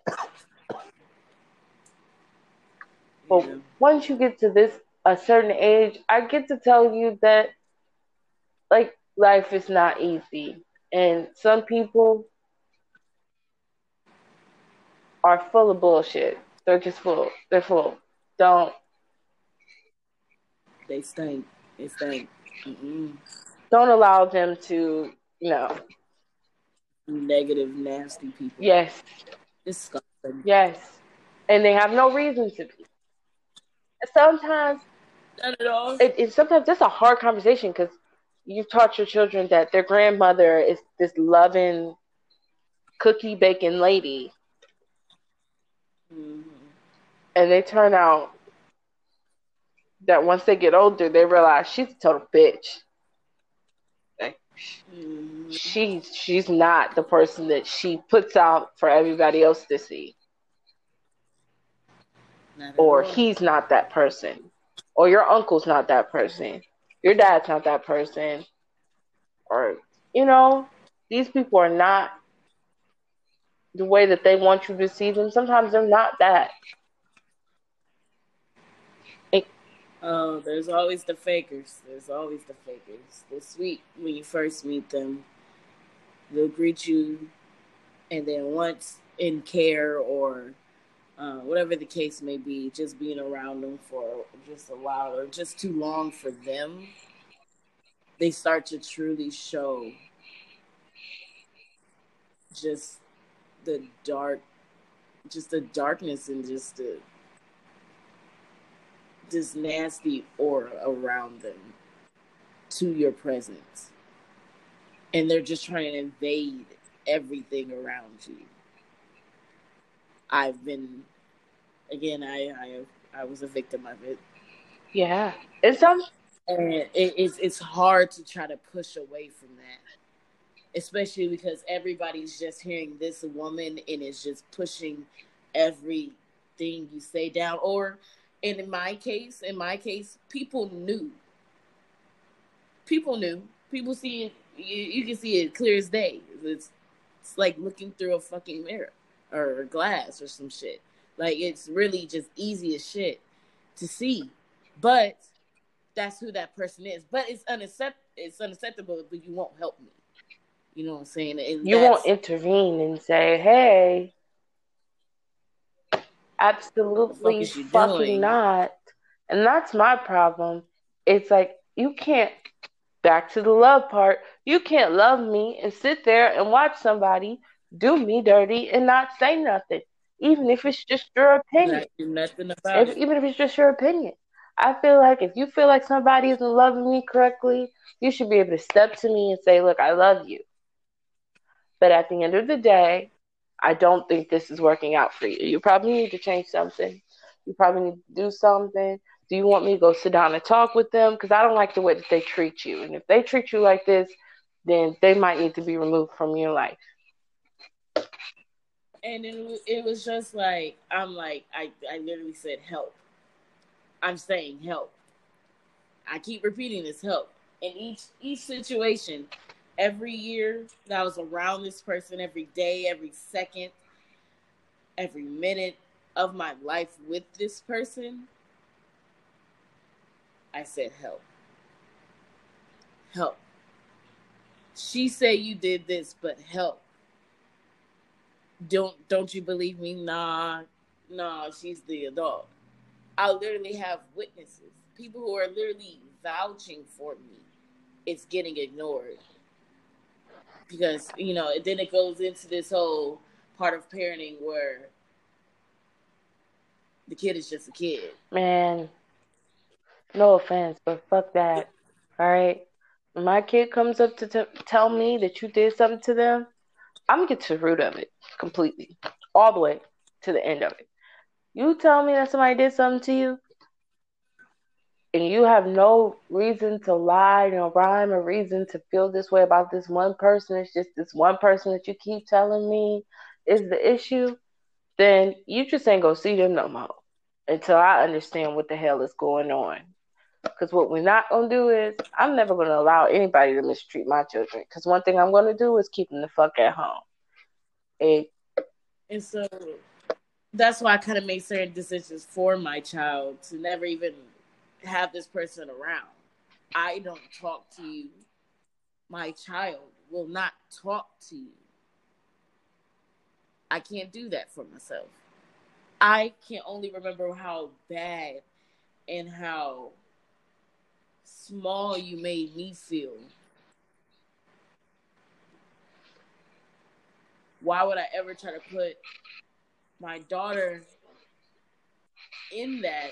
But yeah. once you get to this a certain age, I get to tell you that like life is not easy. And some people are full of bullshit. They're just full. They're full. Don't. They stink. They stink. Mm-mm. Don't allow them to, you know. Negative, nasty people. Yes. Disgusting. Yes. And they have no reason to be. Sometimes. Not at all. It, it's sometimes just a hard conversation because you've taught your children that their grandmother is this loving, cookie baking lady. Mm-hmm. And they turn out that once they get older, they realize she's a total bitch. She's she's not the person that she puts out for everybody else to see. Or all. he's not that person. Or your uncle's not that person your dad's not that person or you know these people are not the way that they want you to see them sometimes they're not that oh there's always the fakers. There's always the fakers. They're sweet when you first meet them they'll greet you and then once in care or uh, whatever the case may be, just being around them for just a while or just too long for them, they start to truly show just the dark, just the darkness and just the this nasty aura around them to your presence. And they're just trying to invade everything around you. I've been again, I I I was a victim of it. Yeah, it's some, and it, it's it's hard to try to push away from that, especially because everybody's just hearing this woman and is just pushing everything you say down. Or, and in my case, in my case, people knew. People knew. People see it. You, you can see it clear as day. It's it's like looking through a fucking mirror or glass or some shit like it's really just easy as shit to see. But that's who that person is. But it's unaccept it's unacceptable but you won't help me. You know what I'm saying? And you won't intervene and say, Hey, absolutely fucking doing? not. And that's my problem. It's like you can't back to the love part. You can't love me and sit there and watch somebody do me dirty and not say nothing even if it's just your opinion. Nothing about if. Even if it's just your opinion. I feel like if you feel like somebody isn't loving me correctly, you should be able to step to me and say, Look, I love you. But at the end of the day, I don't think this is working out for you. You probably need to change something. You probably need to do something. Do you want me to go sit down and talk with them? Because I don't like the way that they treat you. And if they treat you like this, then they might need to be removed from your life and it, it was just like I'm like I, I literally said help. I'm saying help. I keep repeating this help. In each each situation, every year that I was around this person, every day, every second, every minute of my life with this person, I said help. Help. She said you did this, but help don't don't you believe me? Nah, nah, she's the adult. I literally have witnesses, people who are literally vouching for me. It's getting ignored because you know. Then it goes into this whole part of parenting where the kid is just a kid. Man, no offense, but fuck that. All right, my kid comes up to t- tell me that you did something to them, I'm gonna get to the root of it completely, all the way to the end of it. You tell me that somebody did something to you, and you have no reason to lie, no rhyme or reason to feel this way about this one person. It's just this one person that you keep telling me is the issue. Then you just ain't gonna see them no more. until I understand what the hell is going on. Because what we're not gonna do is I'm never gonna allow anybody to mistreat my children. Because one thing I'm gonna do is keep them the fuck at home. And, and so that's why I kind of make certain decisions for my child to never even have this person around. I don't talk to you. My child will not talk to you. I can't do that for myself. I can only remember how bad and how small you made me feel. Why would I ever try to put my daughter in that,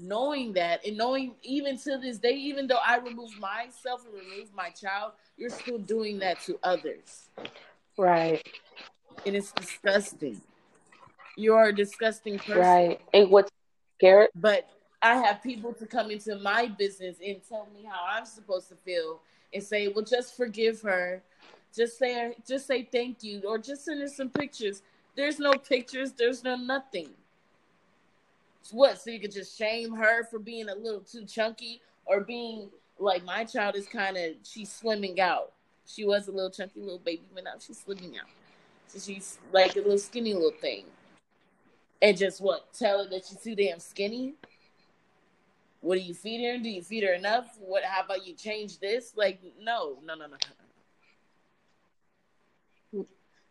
knowing that, and knowing even to this day, even though I remove myself and remove my child, you're still doing that to others. Right. And it's disgusting. You're a disgusting person. Right. And what's scary? But I have people to come into my business and tell me how I'm supposed to feel and say, well, just forgive her. Just say, just say thank you, or just send her some pictures. There's no pictures. There's no nothing. What? So you could just shame her for being a little too chunky, or being like my child is kind of she's slimming out. She was a little chunky little baby, but now she's slimming out. So she's like a little skinny little thing. And just what? Tell her that she's too damn skinny. What do you feed her? Do you feed her enough? What? How about you change this? Like, no, no, no, no.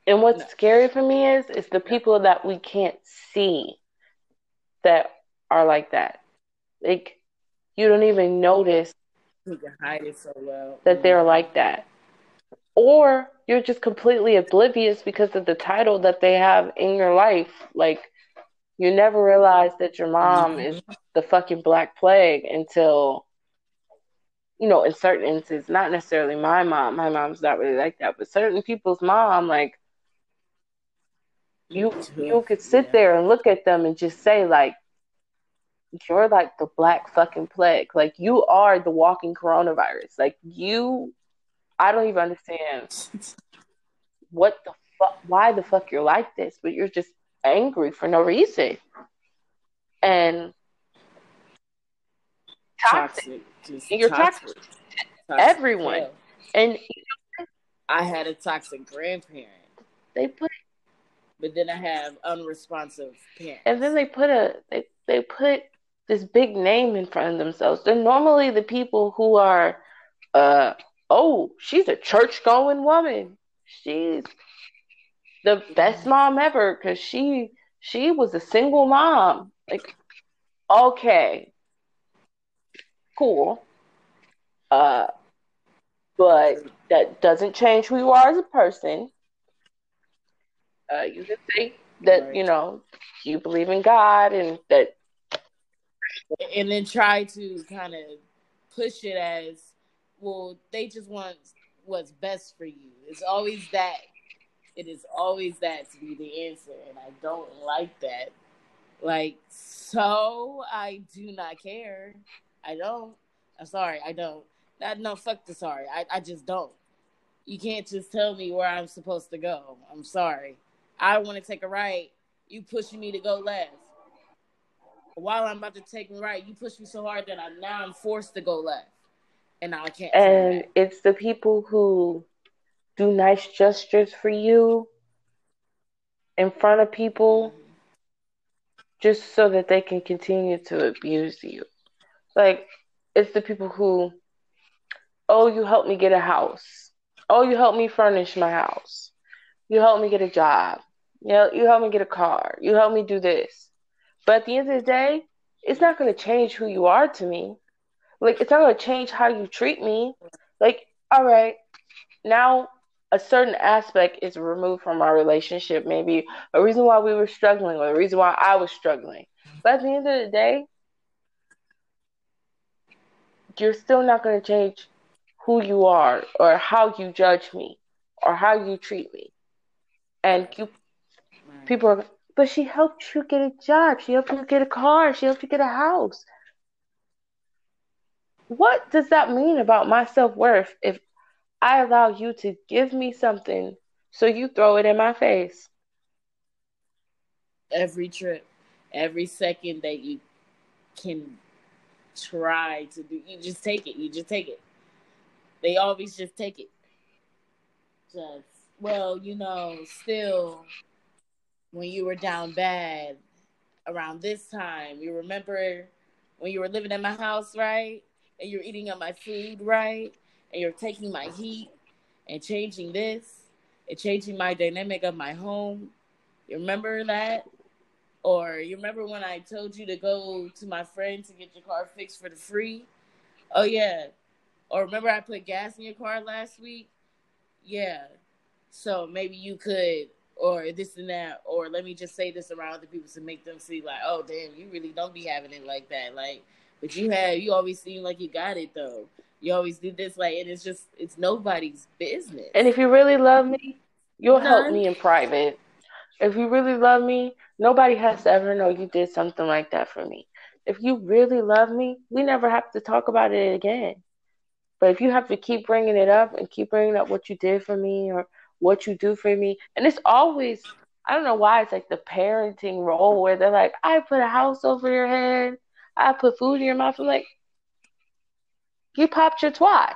And what's no. scary for me is is the people that we can't see that are like that. Like you don't even notice you can hide it so well that they're like that. Or you're just completely oblivious because of the title that they have in your life. Like you never realize that your mom mm-hmm. is the fucking black plague until you know, in certain instances, not necessarily my mom. My mom's not really like that, but certain people's mom, like you you could sit there and look at them and just say like you're like the black fucking plague. Like you are the walking coronavirus. Like you i don't even understand what the fuck why the fuck you're like this but you're just angry for no reason. And toxic, toxic. you're toxic, toxic. everyone. yeah. and i had a toxic grandparent. They put but then I have unresponsive parents. And then they put a they, they put this big name in front of themselves. They're normally the people who are uh oh, she's a church going woman. She's the best mom ever because she she was a single mom. Like, okay, cool. Uh, but that doesn't change who you are as a person. Uh, you can say that right. you know you believe in God and that, and then try to kind of push it as well. They just want what's best for you. It's always that. It is always that to be the answer, and I don't like that. Like, so I do not care. I don't. I'm sorry, I don't. Not, no, fuck the sorry. I, I just don't. You can't just tell me where I'm supposed to go. I'm sorry. I want to take a right, you pushing me to go left. While I'm about to take a right, you push me so hard that I now I'm forced to go left, and now I can't. And it's the people who do nice gestures for you in front of people, mm-hmm. just so that they can continue to abuse you. Like it's the people who, oh, you helped me get a house. Oh, you helped me furnish my house. You helped me get a job. You know, you help me get a car. You help me do this. But at the end of the day, it's not going to change who you are to me. Like, it's not going to change how you treat me. Like, all right, now a certain aspect is removed from our relationship. Maybe a reason why we were struggling or a reason why I was struggling. But at the end of the day, you're still not going to change who you are or how you judge me or how you treat me. And you people are, but she helped you get a job. She helped you get a car. She helped you get a house. What does that mean about my self worth if I allow you to give me something so you throw it in my face? Every trip. every second that you can try to do, you just take it. You just take it. They always just take it. Just well, you know, still when you were down bad around this time, you remember when you were living in my house, right? And you're eating up my food, right? And you're taking my heat and changing this and changing my dynamic of my home. You remember that? Or you remember when I told you to go to my friend to get your car fixed for the free? Oh yeah. Or remember I put gas in your car last week? Yeah. So maybe you could or this and that, or let me just say this around other people to make them see like, oh damn, you really don't be having it like that. Like, but you have you always seem like you got it though. You always do this like and it's just it's nobody's business. And if you really love me, you'll None. help me in private. If you really love me, nobody has to ever know you did something like that for me. If you really love me, we never have to talk about it again. But if you have to keep bringing it up and keep bringing up what you did for me or what you do for me. And it's always, I don't know why it's like the parenting role where they're like, I put a house over your head, I put food in your mouth. I'm like, you popped your twat.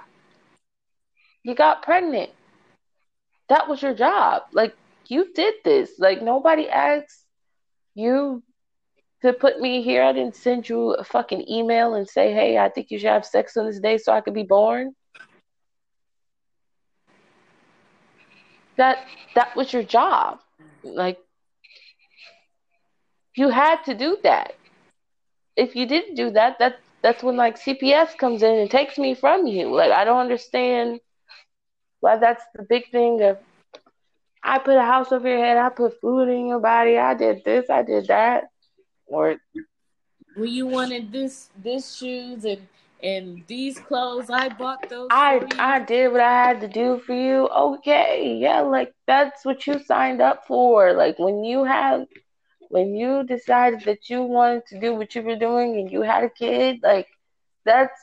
You got pregnant. That was your job. Like, you did this. Like, nobody asked you to put me here. I didn't send you a fucking email and say, hey, I think you should have sex on this day so I could be born. That that was your job. Like you had to do that. If you didn't do that, that that's when like CPS comes in and takes me from you. Like I don't understand why that's the big thing of I put a house over your head, I put food in your body, I did this, I did that. Or when you wanted this this shoes and and these clothes I bought those. I I did what I had to do for you. Okay, yeah, like that's what you signed up for. Like when you have when you decided that you wanted to do what you were doing and you had a kid, like that's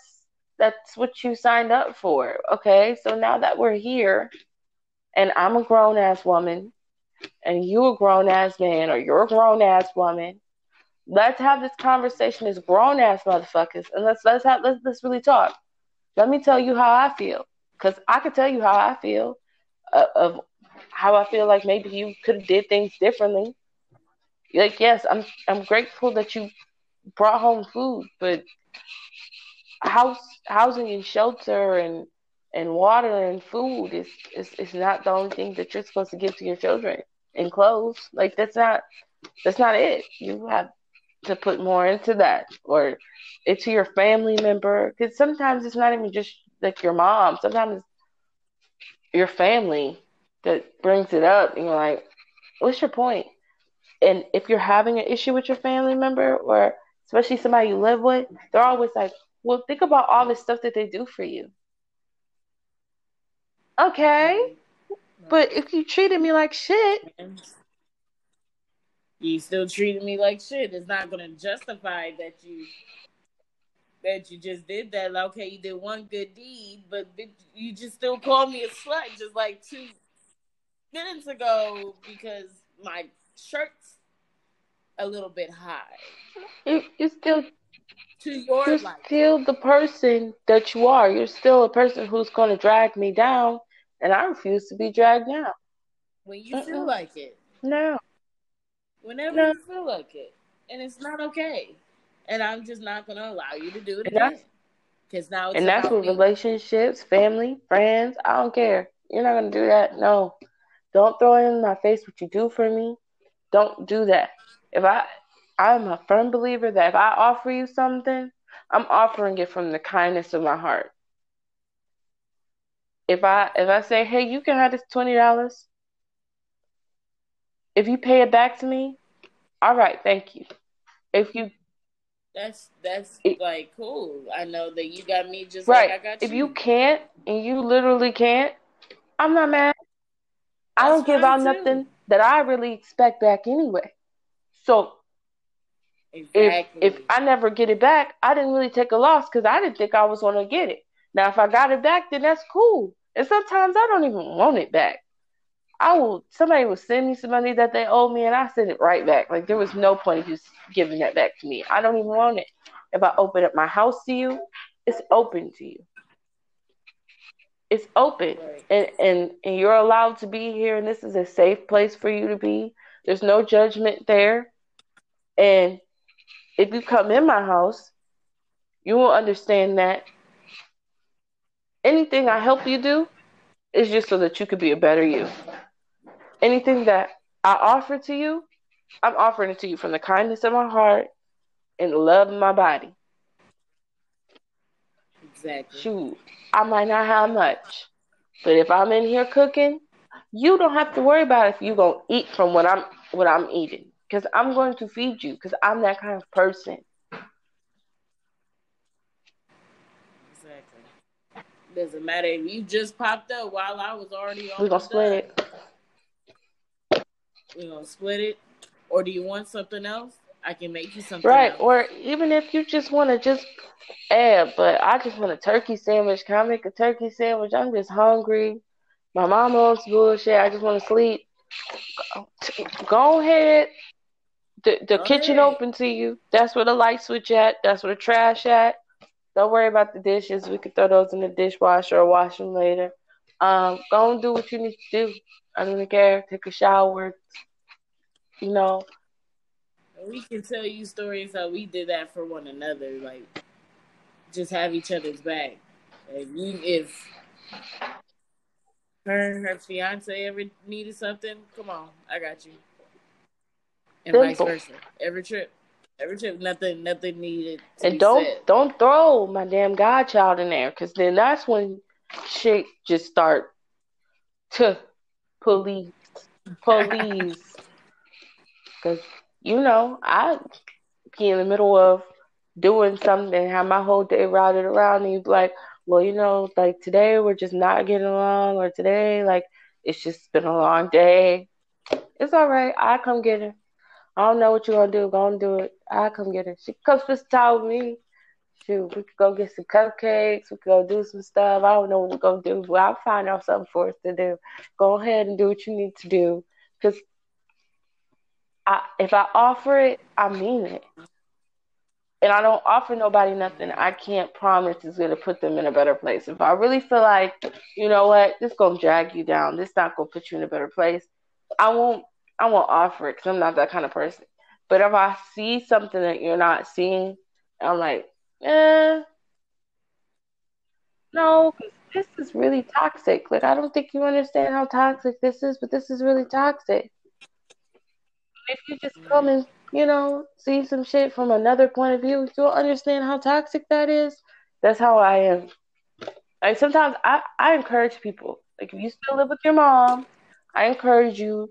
that's what you signed up for. Okay, so now that we're here, and I'm a grown ass woman, and you a grown ass man, or you're a grown ass woman, let's have this conversation as grown ass motherfuckers, and let's let's have let's let's really talk. Let me tell you how I feel, because I could tell you how I feel uh, of how I feel like maybe you could have did things differently. Like yes, I'm I'm grateful that you brought home food, but house housing and shelter and and water and food is, is is not the only thing that you're supposed to give to your children and clothes. Like that's not that's not it. You have to put more into that or into your family member because sometimes it's not even just like your mom. Sometimes it's your family that brings it up and you're like what's your point? And if you're having an issue with your family member or especially somebody you live with they're always like well think about all the stuff that they do for you. Okay. But if you treated me like shit you still treated me like shit. It's not gonna justify that you that you just did that. Like, okay, you did one good deed, but you just still call me a slut just like two minutes ago because my shirt's a little bit high. You you still to your you're life. still the person that you are. You're still a person who's gonna drag me down, and I refuse to be dragged down. When you feel like it. No whenever no. you feel like it, and it's not okay. And I'm just not gonna allow you to do it again. Because now, and that's with me. relationships, family, friends. I don't care. You're not gonna do that. No, don't throw in my face what you do for me. Don't do that. If I, I'm a firm believer that if I offer you something, I'm offering it from the kindness of my heart. If I if I say, hey, you can have this twenty dollars, if you pay it back to me, all right, thank you. If you that's that's it, like cool. I know that you got me just right. like I got you. If you can't and you literally can't, I'm not mad. That's I don't give out too. nothing that I really expect back anyway. So exactly. if if I never get it back, I didn't really take a loss because I didn't think I was gonna get it. Now if I got it back, then that's cool. And sometimes I don't even want it back. I will somebody will send me some money that they owe me and I send it right back. Like there was no point of just giving that back to me. I don't even want it. If I open up my house to you, it's open to you. It's open Right. and, and and you're allowed to be here and this is a safe place for you to be. There's no judgment there. And if you come in my house, you will understand that anything I help you do is just so that you could be a better you. Anything that I offer to you, I'm offering it to you from the kindness of my heart and the love of my body. Exactly. Shoot, I might not have much, but if I'm in here cooking, you don't have to worry about if you're gonna eat from what I'm what I'm eating, because I'm going to feed you, because I'm that kind of person. Exactly. Doesn't matter if you just popped up while I was already on. We're gonna split it. We're gonna split it. Or do you want something else? I can make you something Right, else. or even if you just want to just add, but I just want a turkey sandwich. Can I make a turkey sandwich? I'm just hungry. My mom owns bullshit. I just want to sleep. Go ahead. The the Go kitchen ahead. open to you. That's where the light switch at. That's where the trash at. Don't worry about the dishes. We could throw those in the dishwasher or wash them later. Um, go and do what you need to do. I don't care. Take a shower. You know, We can tell you stories how we did that for one another. Like, just have each other's back. If her and her fiance ever needed something, come on, I got you. And vice versa. Every trip, every trip, nothing, nothing needed. To And don't said. don't throw my damn godchild in there, cause then that's when shit just start to police, police. Cause you know I be in the middle of doing something, have my whole day routed around, and you be like, well, you know, like today we're just not getting along, or today like it's just been a long day. It's all right. I come get her. I don't know what you're gonna do. Go and do it. I come get her. She comes to with me. Shoot, we could go get some cupcakes. We could go do some stuff. I don't know what we're gonna do, but I'll find out something for us to do. Go ahead and do what you need to do. Cause I, if I offer it, I mean it. And I don't offer nobody nothing I can't promise is gonna put them in a better place. If I really feel like, you know what, this gonna drag you down. This not gonna put you in a better place. I won't. I won't offer it because I'm not that kind of person. But if I see something that you're not seeing, I'm like, eh, no, 'cause this is really toxic. Like I don't think you understand how toxic this is, but this is really toxic. If you just come and you know see some shit from another point of view, you'll understand how toxic that is. That's how I am. Like sometimes I I encourage people. Like if you still live with your mom, I encourage you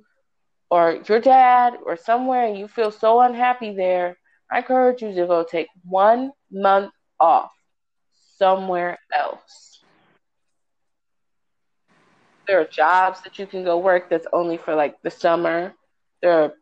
or your dad or somewhere and you feel so unhappy there, I encourage you to go take one month off somewhere else. There are jobs that you can go work that's only for like the summer. There are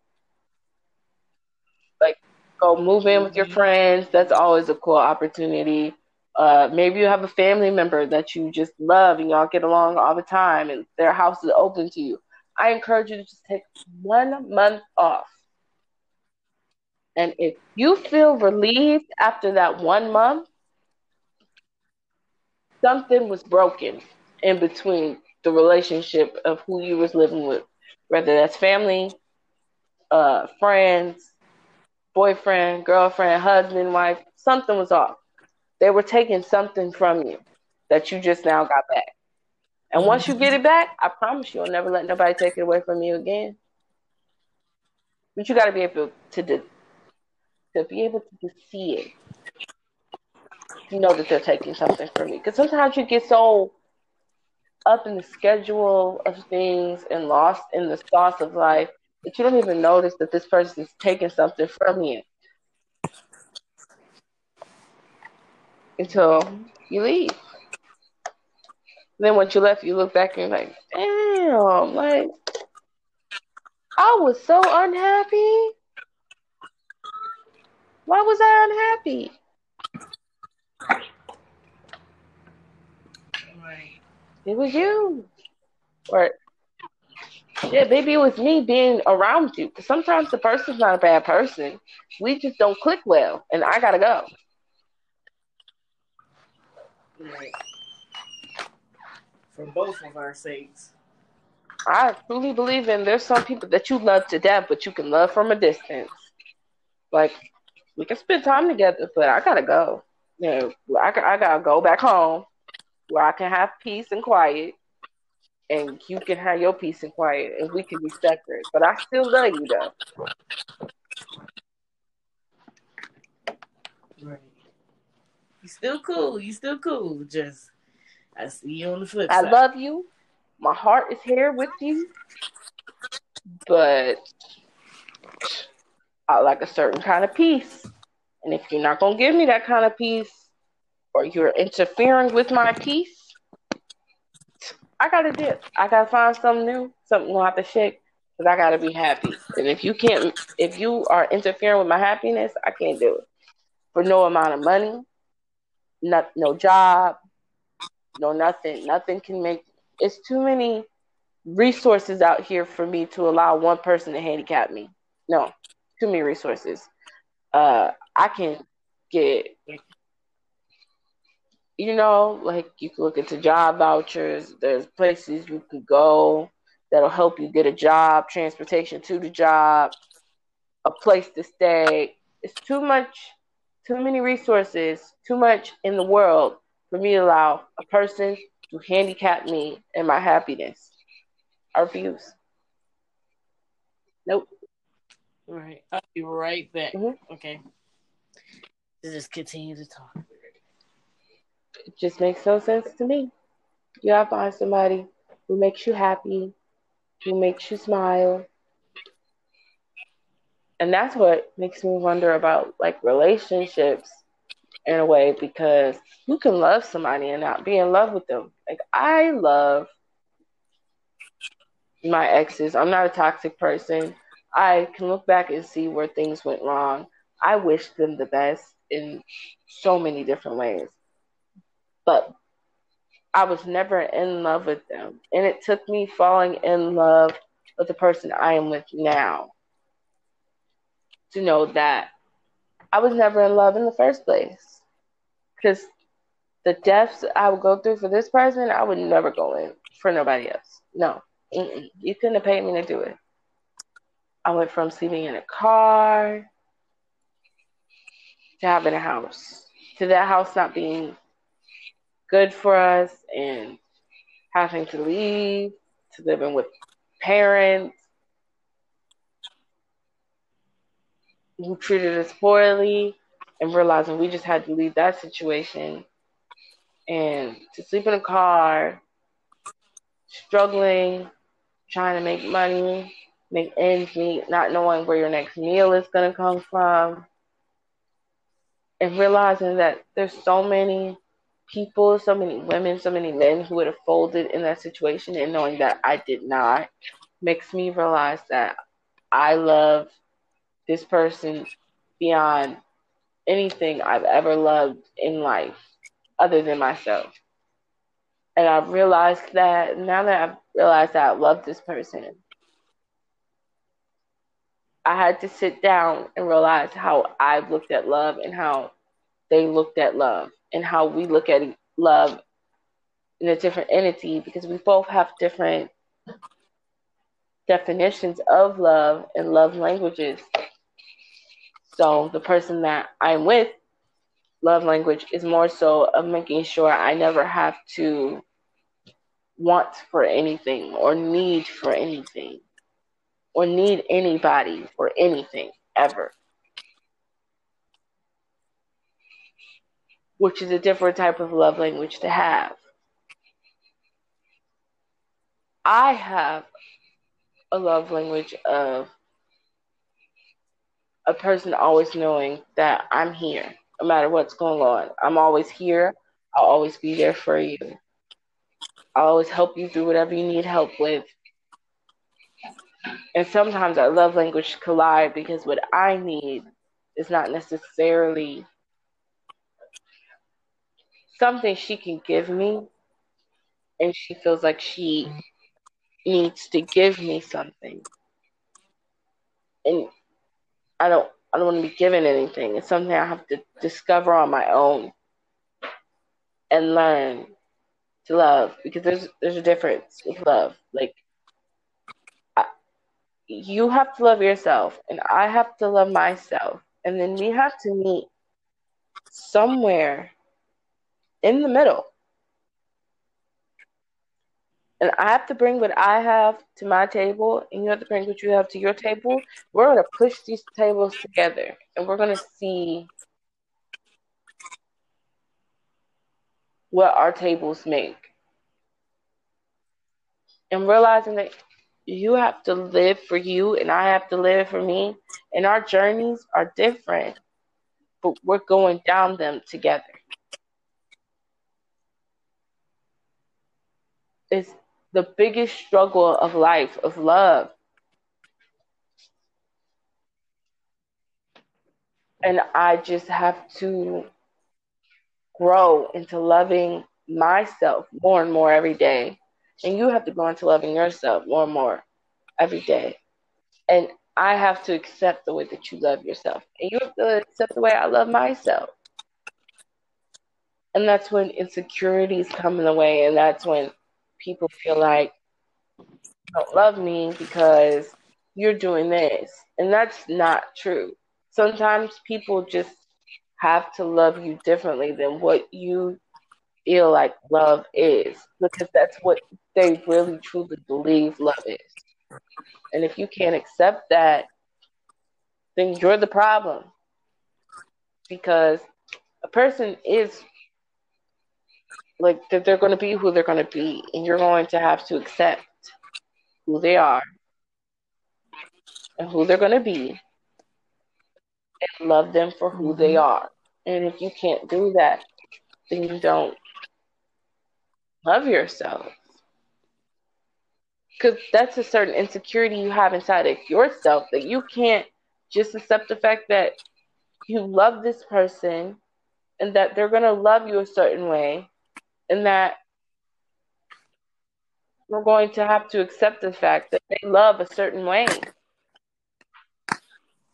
like go move in with your friends. That's always a cool opportunity. Uh, maybe you have a family member that you just love and y'all get along all the time and their house is open to you. I encourage you to just take one month off. And if you feel relieved after that one month, something was broken in between the relationship of who you was living with, whether that's family, uh, friends, boyfriend, girlfriend, husband, wife, something was off. They were taking something from you that you just now got back. And once you get it back, I promise you, you'll never let nobody take it away from you again. But you got to be able to de- to be able to just see it. You know that they're taking something from you. Because sometimes you get so up in the schedule of things and lost in the sauce of life that you don't even notice that this person is taking something from you until you leave. Then once you left, you look back and you're like, damn, like I was so unhappy. Why was I unhappy? Right. It was you. Or Yeah, maybe it was me being around you. Because sometimes the person's not a bad person. We just don't click well, and I gotta go. Right. For both of our sakes. I truly believe in there's some people that you love to death, but you can love from a distance. Like we can spend time together, but I gotta go. You know, I, I gotta go back home where I can have peace and quiet, and you can have your peace and quiet, and we can be separate. But I still love you though. Right. You still cool. You still cool. Just I see you on the flip I side. love you. My heart is here with you, but I like a certain kind of peace. And if you're not gonna give me that kind of peace, or you're interfering with my peace, I gotta dip. I gotta find something new, something gonna have to shake, because I gotta be happy. And if you can't, if you are interfering with my happiness, I can't do it for no amount of money, not no job, no nothing. Nothing can make. It's too many resources out here for me to allow one person to handicap me. No, too many resources. Uh, I can get, you know, like you can look into job vouchers. There's places you could go that'll help you get a job, transportation to the job, a place to stay. It's too much, too many resources, too much in the world for me to allow a person to handicap me and my happiness. I refuse. Nope. All right. I'll be right back. Mhm. Okay. Just continue to talk. It just makes no sense to me. You gotta find somebody who makes you happy, who makes you smile. And that's what makes me wonder about like relationships in a way because you can love somebody and not be in love with them. Like I love my exes. I'm not a toxic person. I can look back and see where things went wrong. I wish them the best in so many different ways. But I was never in love with them. And it took me falling in love with the person I am with now to know that I was never in love in the first place. Because the depths I would go through for this person, I would never go in for nobody else. No. Mm-mm. You couldn't have paid me to do it. I went from sleeping in a car to having a house, to that house not being good for us and having to leave, to living with parents who treated us poorly, and realizing we just had to leave that situation. And to sleep in a car, struggling, trying to make money, make ends meet, not knowing where your next meal is going to come from, and realizing that there's so many people, so many women, so many men who would have folded in that situation, and knowing that I did not makes me realize that I love this person beyond anything I've ever loved in life other than myself. And I've realized that now that I've realized that I love this person, I had to sit down and realize how I've looked at love and how they looked at love and how we look at love in a different entity because we both have different definitions of love and love languages. So the person that I'm with, love language is more so of making sure I never have to want for anything or need for anything or need anybody or anything ever. Which is a different type of love language to have. I have a love language of a person always knowing that I'm here, no matter what's going on. I'm always here. I'll always be there for you. I'll always help you through whatever you need help with. And sometimes our love language collide because what I need is not necessarily something she can give me and she feels like she needs to give me something. And I don't I don't want to be given anything. It's something I have to discover on my own and learn to love because there's there's a difference with love. Like you have to love yourself and I have to love myself and then we have to meet somewhere in the middle. And I have to bring what I have to my table, and you have to bring what you have to your table. We're going to push these tables together, and we're going to see what our tables make. And realizing that you have to live for you, and I have to live for me, and our journeys are different, but we're going down them together. It's the biggest struggle of life, of love. And I just have to grow into loving myself more and more every day. And you have to grow into loving yourself more and more every day. And I have to accept the way that you love yourself. And you have to accept the way I love myself. And that's when insecurities come in the way. And that's when people feel like don't love me because you're doing this. And that's not true. Sometimes people just have to love you differently than what you feel like love is because that's what they really truly believe love is. And if you can't accept that, then you're the problem. Because a person is like that they're going to be who they're going to be and you're going to have to accept who they are and who they're going to be and love them for who they mm-hmm. are and if you can't do that then you don't love yourself. Because that's a certain insecurity you have inside of yourself that you can't just accept the fact that you love this person and that they're going to love you a certain way and that we're going to have to accept the fact that they love a certain way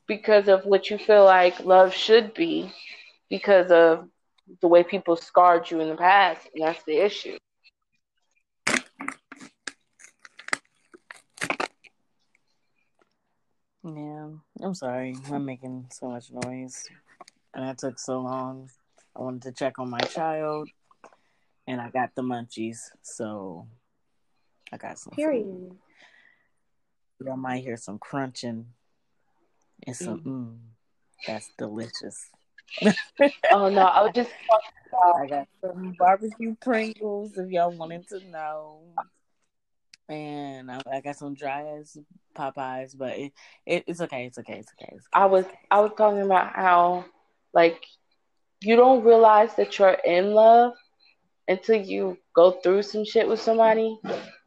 because of what you feel like love should be because of the way people scarred you in the past and that's the issue yeah i'm sorry i'm making so much noise and that took so long i wanted to check on my child and I got the munchies, so I got some. Period. Y'all might hear some crunching and some. Mm. Mm, that's delicious. oh no, I was just. I got some barbecue Pringles if y'all wanted to know, and I, I got some dry ass Popeyes, but it, it, it's okay. It's okay. It's okay. It's okay. I was I was talking about how like you don't realize that you're in love until you go through some shit with somebody,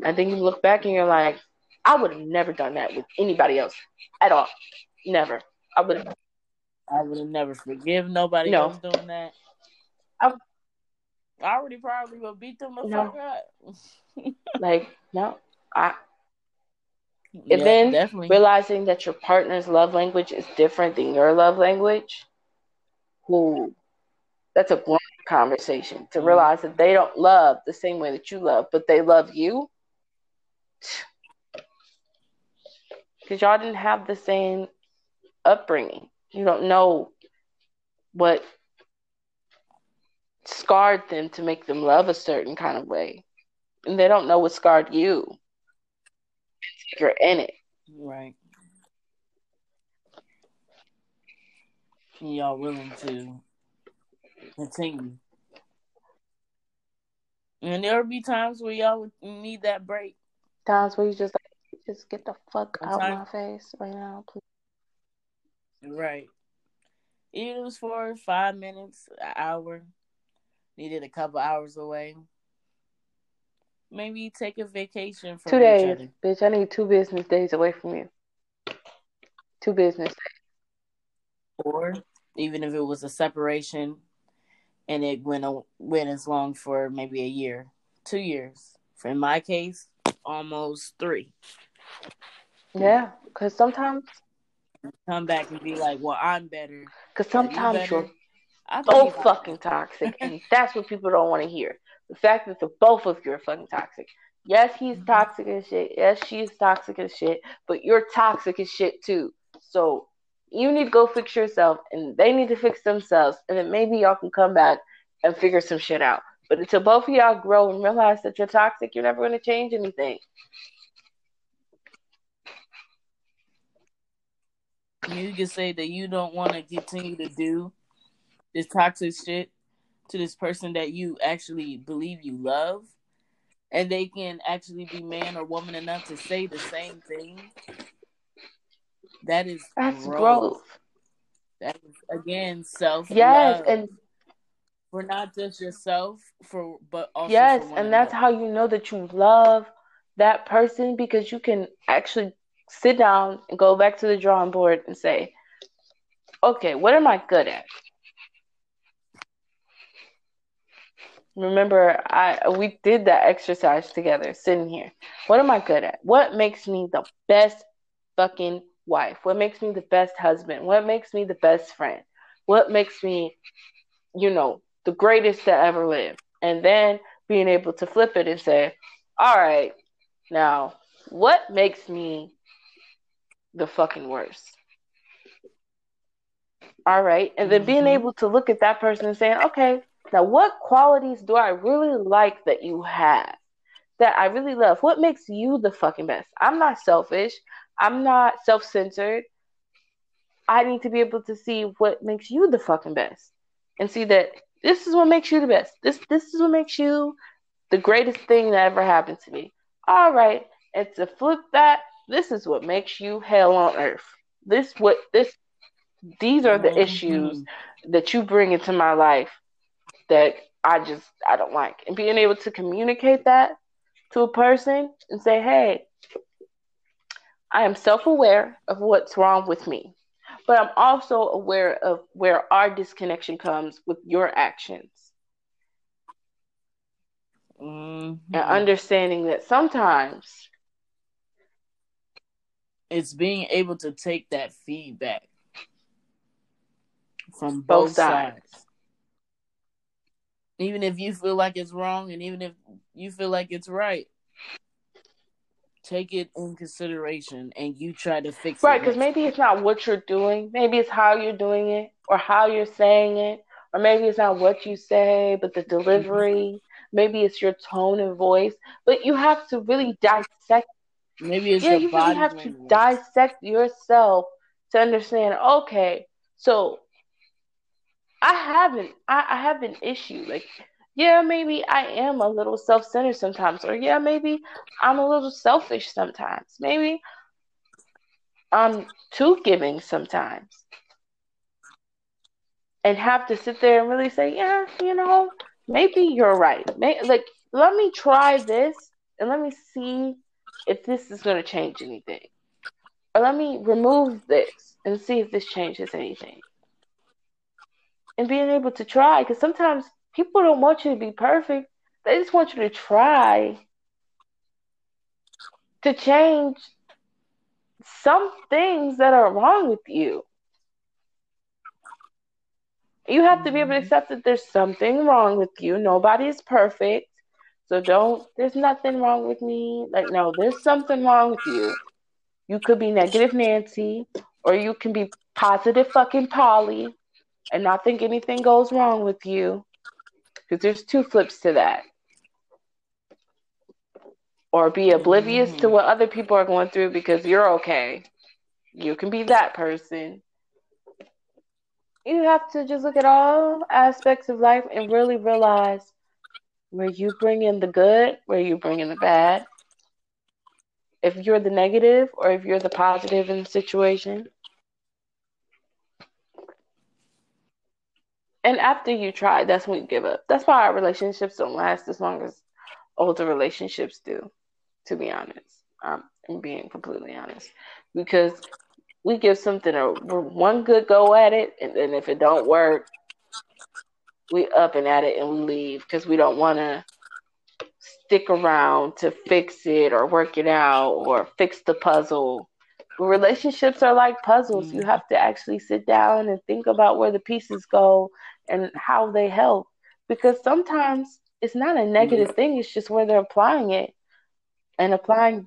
and then you look back and you're like, I would have never done that with anybody else at all. Never. I would have. I would have never forgive nobody no. else doing that. I, I already probably would beat them the no. fuck up. like no, I. And then definitely. realizing that your partner's love language is different than your love language, who that's a growing conversation to mm-hmm. realize that they don't love the same way that you love, but they love you. Because y'all didn't have the same upbringing. You don't know what scarred them to make them love a certain kind of way. And they don't know what scarred you. You're in it. Right. Y'all willing to continue. And there'll be times where y'all would need that break. Times where you just like, just get the fuck out of my face right now, please. Right. Even it was for five minutes, an hour, needed a couple hours away. Maybe take a vacation for two days, bitch. I need two business days away from you. Two business days. Or even if it was a separation, and it went went as long for maybe a year, two years. For in my case, almost three. Yeah, because sometimes come back and be like, "Well, I'm better." Because sometimes you are so fucking toxic, and that's what people don't want to hear. The fact that the both of you are fucking toxic. Yes, he's mm-hmm. toxic as shit. Yes, she's toxic as shit. But you're toxic as shit too. So you need to go fix yourself, and they need to fix themselves, and then maybe y'all can come back and figure some shit out. But until both of y'all grow and realize that you're toxic, you're never going to change anything. You can say that you don't want to continue to do this toxic shit to this person that you actually believe you love, and they can actually be man or woman enough to say the same thing. That is that's growth. growth. That is again self. Yes, and for not just yourself, for but also yes, and that's how you know that you love that person because you can actually sit down and go back to the drawing board and say, okay, what am I good at? Remember, I we did that exercise together, sitting here. What am I good at? What makes me the best fucking wife? What makes me the best husband? What makes me the best friend? What makes me, you know, the greatest to ever live? And then being able to flip it and say, all right, now what makes me the fucking worst? All right. And then being mm-hmm. able to look at that person and saying, okay, now what qualities do I really like that you have? That I really love. What makes you the fucking best? I'm not selfish. I'm not self centered. I need to be able to see what makes you the fucking best and see that this is what makes you the best. This this is what makes you the greatest thing that ever happened to me. All right, and to flip that, this is what makes you hell on earth. This what this these are the mm-hmm. issues that you bring into my life that I just I don't like. And being able to communicate that to a person and say, "Hey, I am self-aware of what's wrong with me, but I'm also aware of where our disconnection comes with your actions." Mm-hmm. And understanding that sometimes it's being able to take that feedback from both, both sides. sides. Even if you feel like it's wrong and even if you feel like it's right, take it in consideration and you try to fix right, it. Right, because maybe it's not what you're doing, maybe it's how you're doing it or how you're saying it, or maybe it's not what you say, but the delivery. Maybe it's your tone and voice, but you have to really dissect Maybe it's yeah, you really have language. to dissect yourself to understand. Okay, so I haven't. I, I have an issue. Like, yeah, maybe I am a little self-centered sometimes, or yeah, maybe I'm a little selfish sometimes. Maybe I'm too giving sometimes, and have to sit there and really say, yeah, you know, maybe you're right. Maybe, like, let me try this and let me see if this is going to change anything. Or let me remove this and see if this changes anything. And being able to try, because sometimes people don't want you to be perfect, they just want you to try to change some things that are wrong with you. You have to be able to mm-hmm. accept that there's something wrong with you. Nobody is perfect. So don't, there's nothing wrong with me. Like, no, there's something wrong with you. You could be negative Nancy, or you can be positive fucking Polly and not think anything goes wrong with you. Because there's two flips to that. Or be oblivious mm-hmm. to what other people are going through because you're okay. You can be that person. You have to just look at all aspects of life and really realize where you bring in the good, where you bring in the bad. If you're the negative or if you're the positive in the situation. And after you try, that's when you give up. That's why our relationships don't last as long as older relationships do, to be honest. Um, I'm being completely honest. Because we give something a one good go at it, and then if it don't work, we up and at it and we leave because we don't want to stick around to fix it or work it out or fix the puzzle. Relationships are like puzzles. You have to actually sit down and think about where the pieces go and how they help. Because sometimes it's not a negative thing, it's just where they're applying it and applying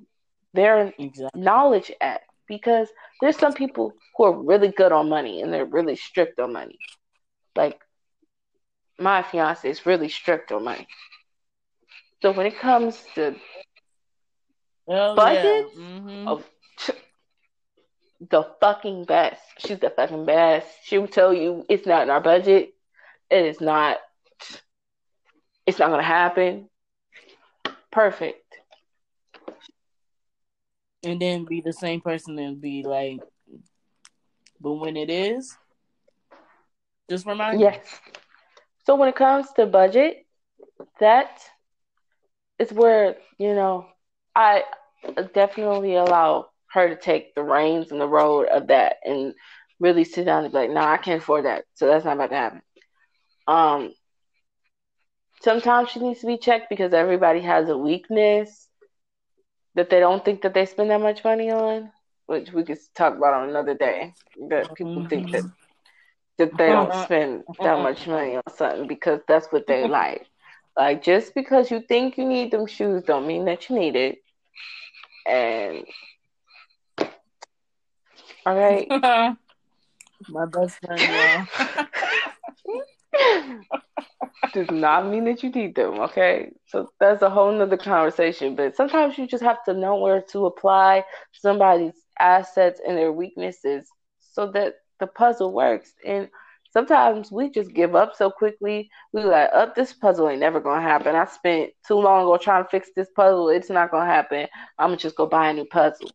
their exactly. knowledge at. Because there's some people who are really good on money and they're really strict on money. Like my fiance is really strict on money. So when it comes to oh, budgets, yeah. mm-hmm. oh, the fucking best. She's the fucking best. She will tell you it's not in our budget. It is not. It's not gonna happen. Perfect. And then be the same person and be like, but when it is, just remind. Yes. So when it comes to budget, that is where you know I definitely allow her to take the reins and the road of that and really sit down and be like, no, nah, I can't afford that. So that's not about to happen. Um, sometimes she needs to be checked because everybody has a weakness that they don't think that they spend that much money on, which we could talk about on another day. That people mm-hmm. think that that they don't spend that much money on something because that's what they like. Like just because you think you need them shoes don't mean that you need it. And all right. My best friend, yeah. Does not mean that you need them, okay? So that's a whole nother conversation. But sometimes you just have to know where to apply somebody's assets and their weaknesses so that the puzzle works. And sometimes we just give up so quickly. We like, up oh, this puzzle ain't never gonna happen. I spent too long ago trying to fix this puzzle. It's not gonna happen. I'm gonna just go buy a new puzzle.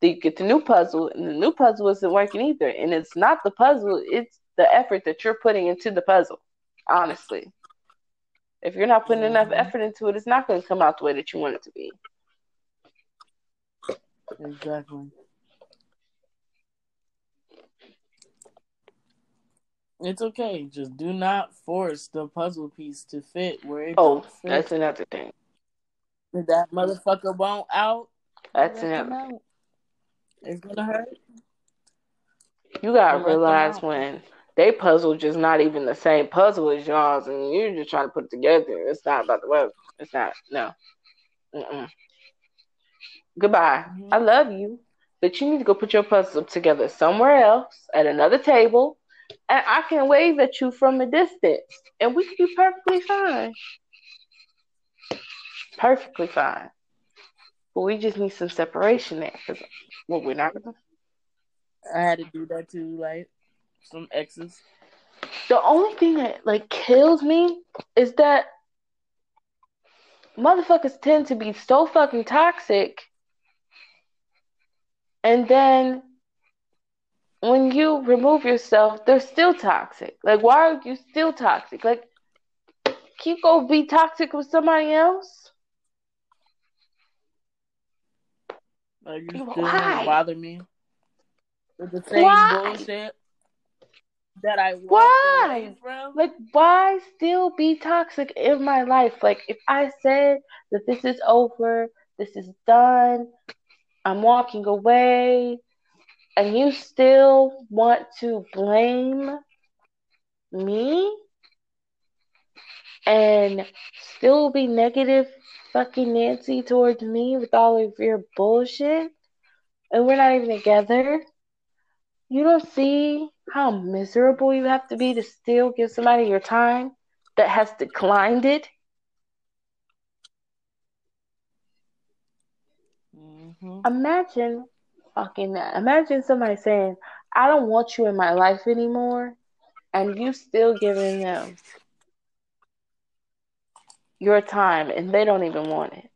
Then you get the new puzzle, and the new puzzle isn't working either. And it's not the puzzle; it's the effort that you're putting into the puzzle. Honestly, if you're not putting mm-hmm. enough effort into it, it's not going to come out the way that you want it to be. Exactly. It's okay. Just do not force the puzzle piece to fit where it. Oh, that's another thing. If that motherfucker won't out, that's another. Out. It's gonna hurt. You gotta realize when they puzzle just not even the same puzzle as yours, and you're just trying to put it together. It's not about the web. It's not. No. Mm-mm. Goodbye. Mm-hmm. I love you, but you need to go put your puzzle together somewhere else at another table and I can wave at you from a distance, and we can be perfectly fine. Perfectly fine. But we just need some separation there, because well, we're not gonna. I had to do that too, like some exes. The only thing that like kills me is that motherfuckers tend to be so fucking toxic, and then when you remove yourself, they're still toxic. Like, why are you still toxic? Like, can you go be toxic with somebody else? Like, you still why? bother me with the same why? bullshit that I why? Like, why still be toxic in my life? Like, if I said that this is over, this is done, I'm walking away and you still want to blame me and still be negative fucking Nancy towards me with all of your bullshit and we're not even together. You don't see how miserable you have to be to still give somebody your time that has declined it. Mm-hmm. Imagine fucking imagine somebody saying, I don't want you in my life anymore, and you still giving them your time and they don't even want it.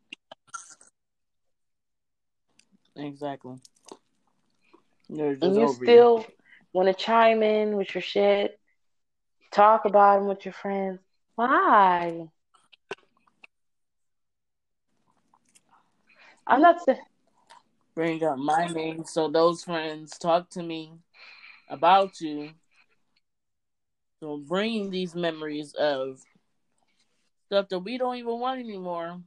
Exactly. And you still want to chime in with your shit, talk about them with your friends. Why? I'm not saying bring up my name so those friends talk to me about you. So bringing these memories of Stuff that we don't even want anymore.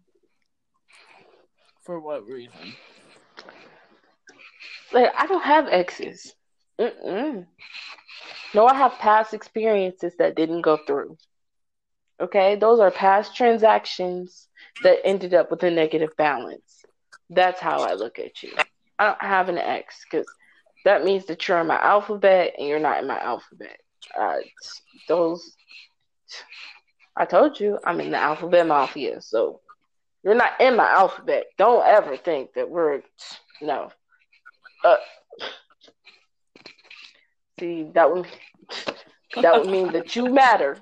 For what reason? Like I don't have exes. Mm-mm. No, I have past experiences that didn't go through. Okay, those are past transactions that ended up with a negative balance. That's how I look at you. I don't have an X because that means that you're in my alphabet and you're not in my alphabet. Uh, those, I told you, I'm in the alphabet mafia. So you're not in my alphabet. Don't ever think that we're no. Uh, see, that would that would mean that you matter,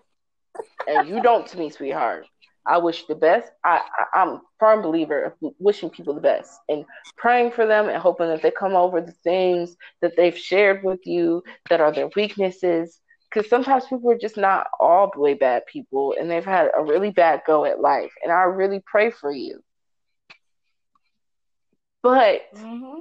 and you don't to me, sweetheart. I wish the best. I, I am a firm believer of wishing people the best and praying for them and hoping that they come over the things that they've shared with you that are their weaknesses. Because sometimes people are just not all the way bad people and they've had a really bad go at life. And I really pray for you. But mm-hmm.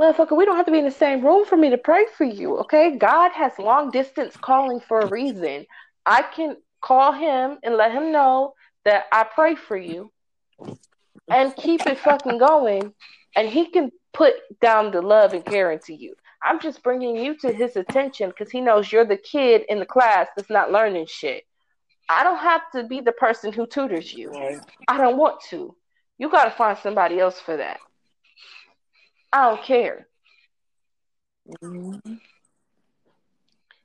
Motherfucker, we don't have to be in the same room for me to pray for you, okay? God has long distance calling for a reason. I can call him and let him know that I pray for you and keep it fucking going. And he can put down the love and care into you. I'm just bringing you to his attention because he knows you're the kid in the class that's not learning shit. I don't have to be the person who tutors you. I don't want to. You got to find somebody else for that. I don't care. Mm-hmm.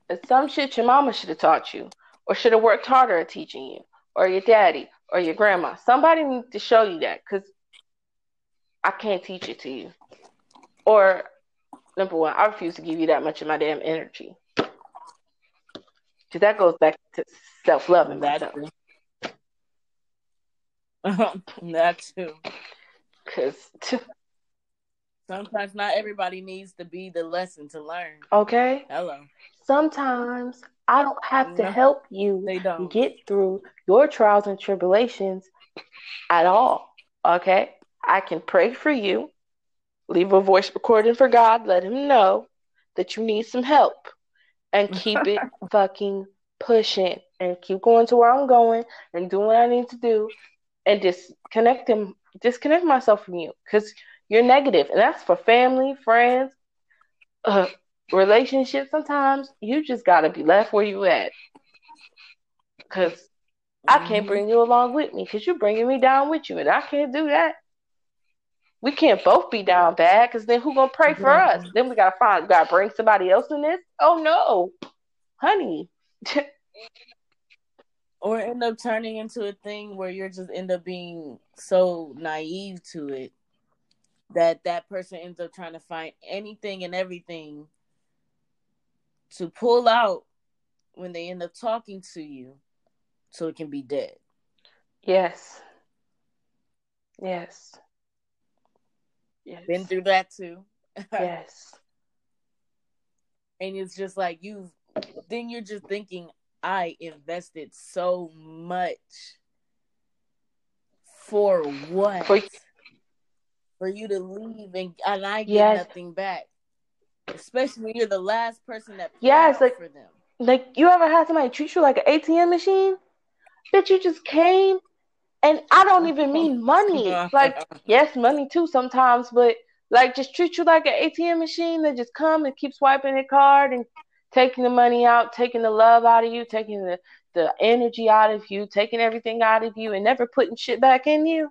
It's some shit your mama should have taught you or should have worked harder at teaching you or your daddy or your grandma. Somebody needs to show you that because I can't teach it to you. Or number one, I refuse to give you that much of my damn energy. Because that goes back to self love and that too. that too. Because t- sometimes not everybody needs to be the lesson to learn. Okay. Hello. Sometimes I don't have to help you they don't. get through your trials and tribulations at all. Okay? I can pray for you, leave a voice recording for God, let him know that you need some help, and keep it fucking pushing and keep going to where I'm going and doing what I need to do and disconnect him disconnect myself from you because you're negative and that's for family, friends, uh, relationships, sometimes you just gotta be left where you at. Cause mm-hmm. I can't mm-hmm. bring you along with me because you're bringing me down with you, and I can't do that. We can't both be down bad because then who gonna pray for us? Then we gotta find, we gotta bring somebody else in this. Oh no, honey. or end up turning into a thing where you're just end up being so naive to it that that person ends up trying to find anything and everything to pull out when they end up talking to you so it can be dead. Yes. Yes. Yes. Been through that too. yes. And it's just like you then you're just thinking I invested so much for what? For, for you to leave and, and I get yes. nothing back especially when you're the last person that yeah, it's like for them. Like you ever had somebody treat you like an ATM machine? Bitch, you just came, and I don't even mean money. like yes, money too sometimes, but like just treat you like an ATM machine that just come and keep swiping the card and taking the money out, taking the love out of you, taking the the energy out of you, taking everything out of you, and never putting shit back in you.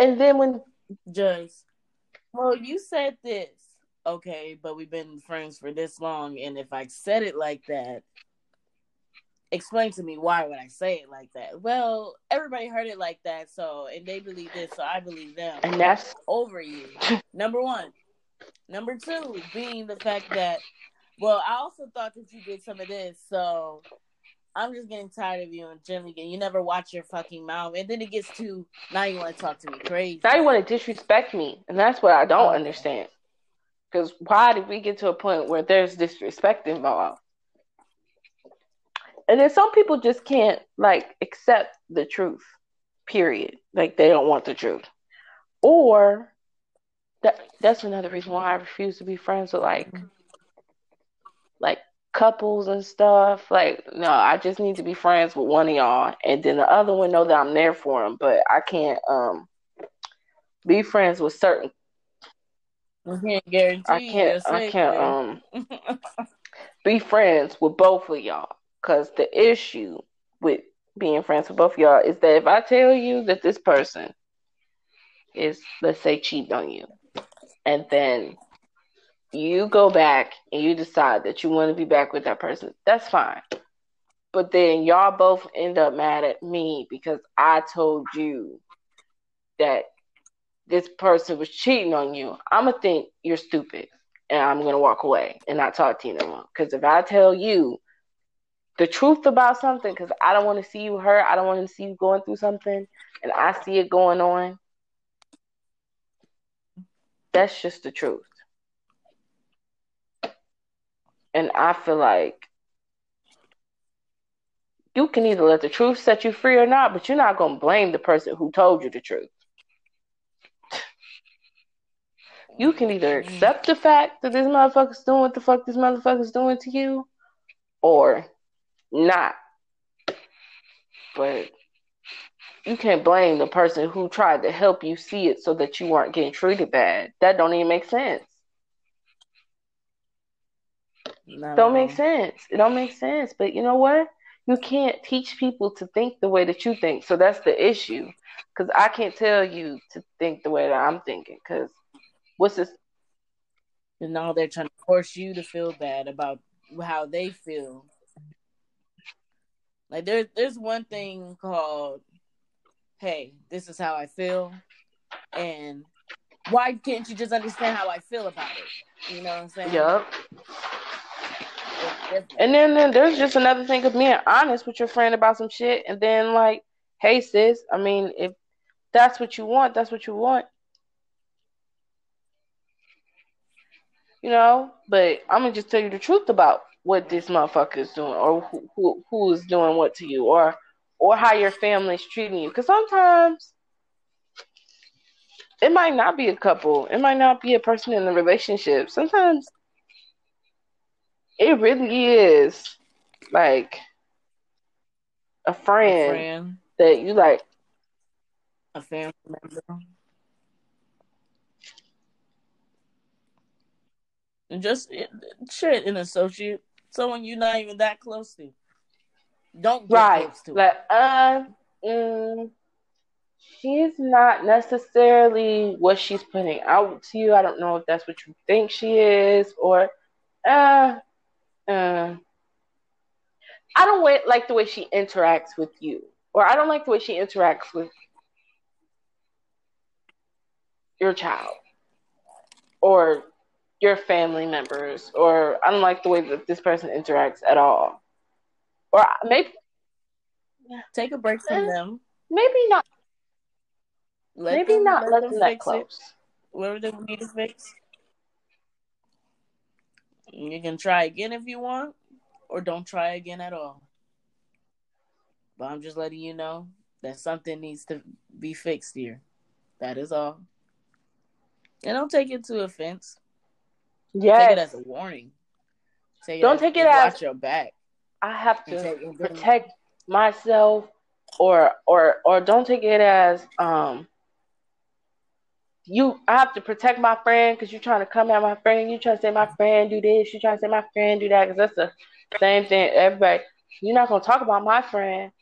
And then when just well, you said this. Okay, but we've been friends for this long, and if I said it like that, explain to me why would I say it like that? Well, everybody heard it like that, so and they believe this, so I believe them. And that's over you. Number one. Number two, being the fact that well, I also thought that you did some of this, so I'm just getting tired of you and Jimmy. You never watch your fucking mouth, and then it gets to now you want to talk to me crazy. Now you want to disrespect me, and that's what I don't okay. understand. Because why did we get to a point where there's disrespect involved? And then some people just can't like accept the truth. Period. Like they don't want the truth, or that that's another reason why I refuse to be friends with like like couples and stuff. Like, no, I just need to be friends with one of y'all, and then the other one know that I'm there for them. But I can't um be friends with certain. I can't guarantee. I can't. I can't um be friends with both of y'all because the issue with being friends with both of y'all is that if I tell you that this person is, let's say, cheating on you, and then you go back and you decide that you want to be back with that person, that's fine. But then y'all both end up mad at me because I told you that this person was cheating on you. I'm going to think you're stupid and I'm going to walk away and not talk to you no more. Because if I tell you the truth about something, because I don't want to see you hurt, I don't want to see you going through something, and I see it going on, that's just the truth. And I feel like you can either let the truth set you free or not, but you're not going to blame the person who told you the truth. You can either accept the fact that this motherfucker's doing what the fuck this motherfucker's doing to you, or not. But you can't blame the person who tried to help you see it so that you weren't getting treated bad. That don't even make sense. No. Don't make sense. It don't make sense. But you know what? You can't teach people to think the way that you think. So that's the issue. Because I can't tell you to think the way that I'm thinking. Because what's this? And now they're trying to force you to feel bad about how they feel. Like there's there's one thing called, "Hey, this is how I feel," and why can't you just understand how I feel about it? You know what I'm saying? Yep. And then, then there's just another thing of being honest with your friend about some shit, and then like, hey sis, I mean, if that's what you want, that's what you want. You know, but I'm gonna just tell you the truth about what this motherfucker is doing, or who who, who is doing what to you, or or how your family's treating you. Because sometimes it might not be a couple, it might not be a person in the relationship. Sometimes it really is like a friend, a friend. that you like a family member. And just shit, an associate, someone you're not even that close to. Don't get right. close to. Like, uh, mm, she's not necessarily what she's putting out to you. I don't know if that's what you think she is, or uh, uh, I don't like the way she interacts with you, or I don't like the way she interacts with your child, or your family members, or I don't like the way that this person interacts at all, or maybe take a break from eh, them. Maybe not. Let maybe them, not let, them, them that close. It. Whatever they need to fix. You can try again if you want, or don't try again at all. But I'm just letting you know that something needs to be fixed here. That is all. And don't take it to offense. Yeah. Take it as a warning. Take don't take it as watch your back. I have to protect myself or or or don't take it as um you I have to protect my friend because you're trying to come at my friend. You trying to say my friend do this. You trying to say my friend do that because that's the same thing. Everybody, you're not gonna talk about my friend.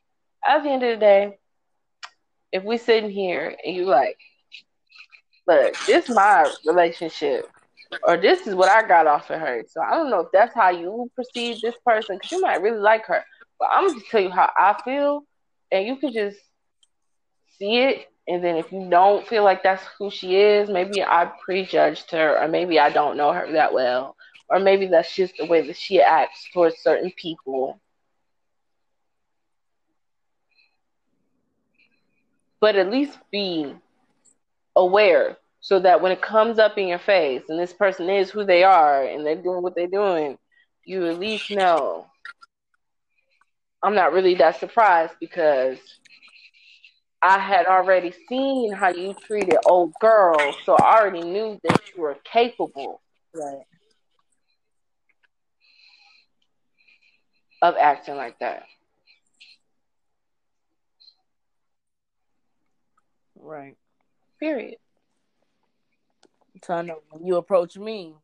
At the end of the day, if we sitting here and you like, look, this is my relationship, or this is what I got off of her. So I don't know if that's how you perceive this person because you might really like her, but I'm gonna tell you how I feel, and you can just see it and then if you don't feel like that's who she is, maybe I prejudged her, or maybe I don't know her that well, or maybe that's just the way that she acts towards certain people. But at least be aware so that when it comes up in your face and this person is who they are and they're doing what they're doing, you at least know. I'm not really that surprised because I had already seen how you treated old girls, so I already knew that you were capable. Right. of acting like that. Right. Period. So I know when you approach me,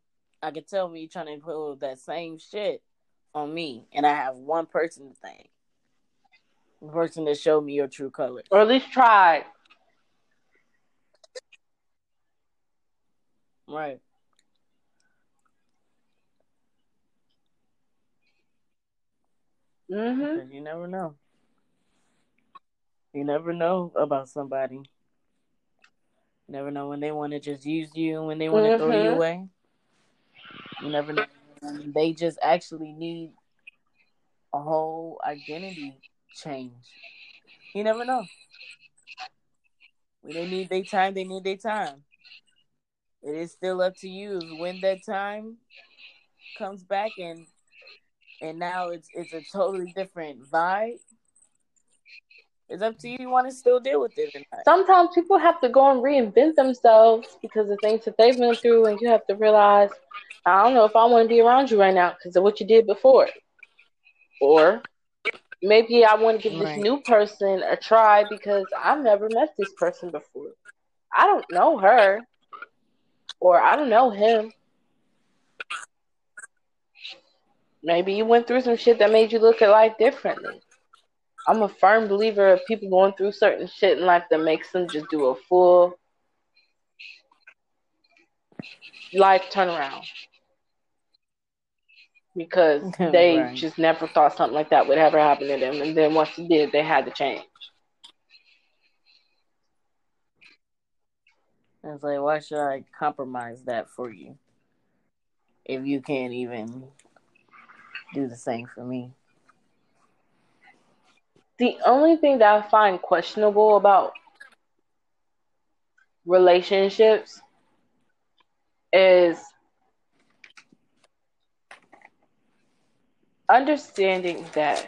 I can tell me you're trying to pull that same shit on me, and I have one person to thank. Person that showed me your true colors. Or at least tried. Right. Mm-hmm. You never know. You never know about somebody. You never know when they want to just use you when they want to mm-hmm. throw you mm-hmm. away. You never know. They just actually need a whole identity change. You never know. When they need their time, they need their time. It is still up to you when that time comes back and and now it's it's a totally different vibe. It's up to you. You want to still deal with it. Sometimes people have to go and reinvent themselves because of things that they've been through, and you have to realize, I don't know if I want to be around you right now because of what you did before, or maybe I want to give right. this new person a try because I've never met this person before. I don't know her, or I don't know him. Maybe you went through some shit that made you look at life differently. I'm a firm believer of people going through certain shit in life that makes them just do a full life turnaround. Because they right. just never thought something like that would ever happen to them. And then once it did, they had to change. It's like, why should I compromise that for you if you can't even do the same for me. The only thing that I find questionable about relationships is understanding that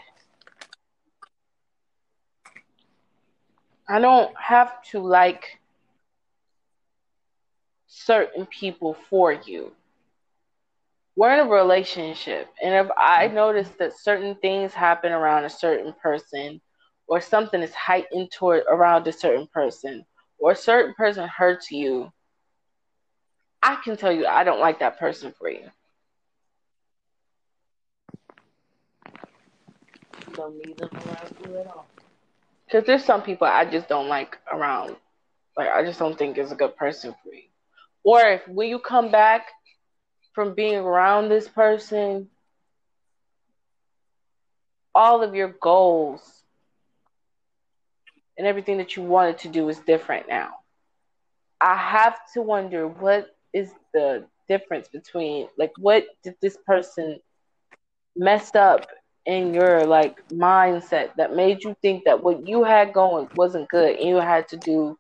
I don't have to like certain people for you we're in a relationship and if i mm-hmm. notice that certain things happen around a certain person or something is heightened toward around a certain person or a certain person hurts you i can tell you i don't like that person for you don't need them around you at all. Because there's some people i just don't like around. Like i just don't think is a good person for you or if when you come back from being around this person, all of your goals and everything that you wanted to do is different now. I have to wonder what is the difference between like what did this person mess up in your like mindset that made you think that what you had going wasn't good and you had to do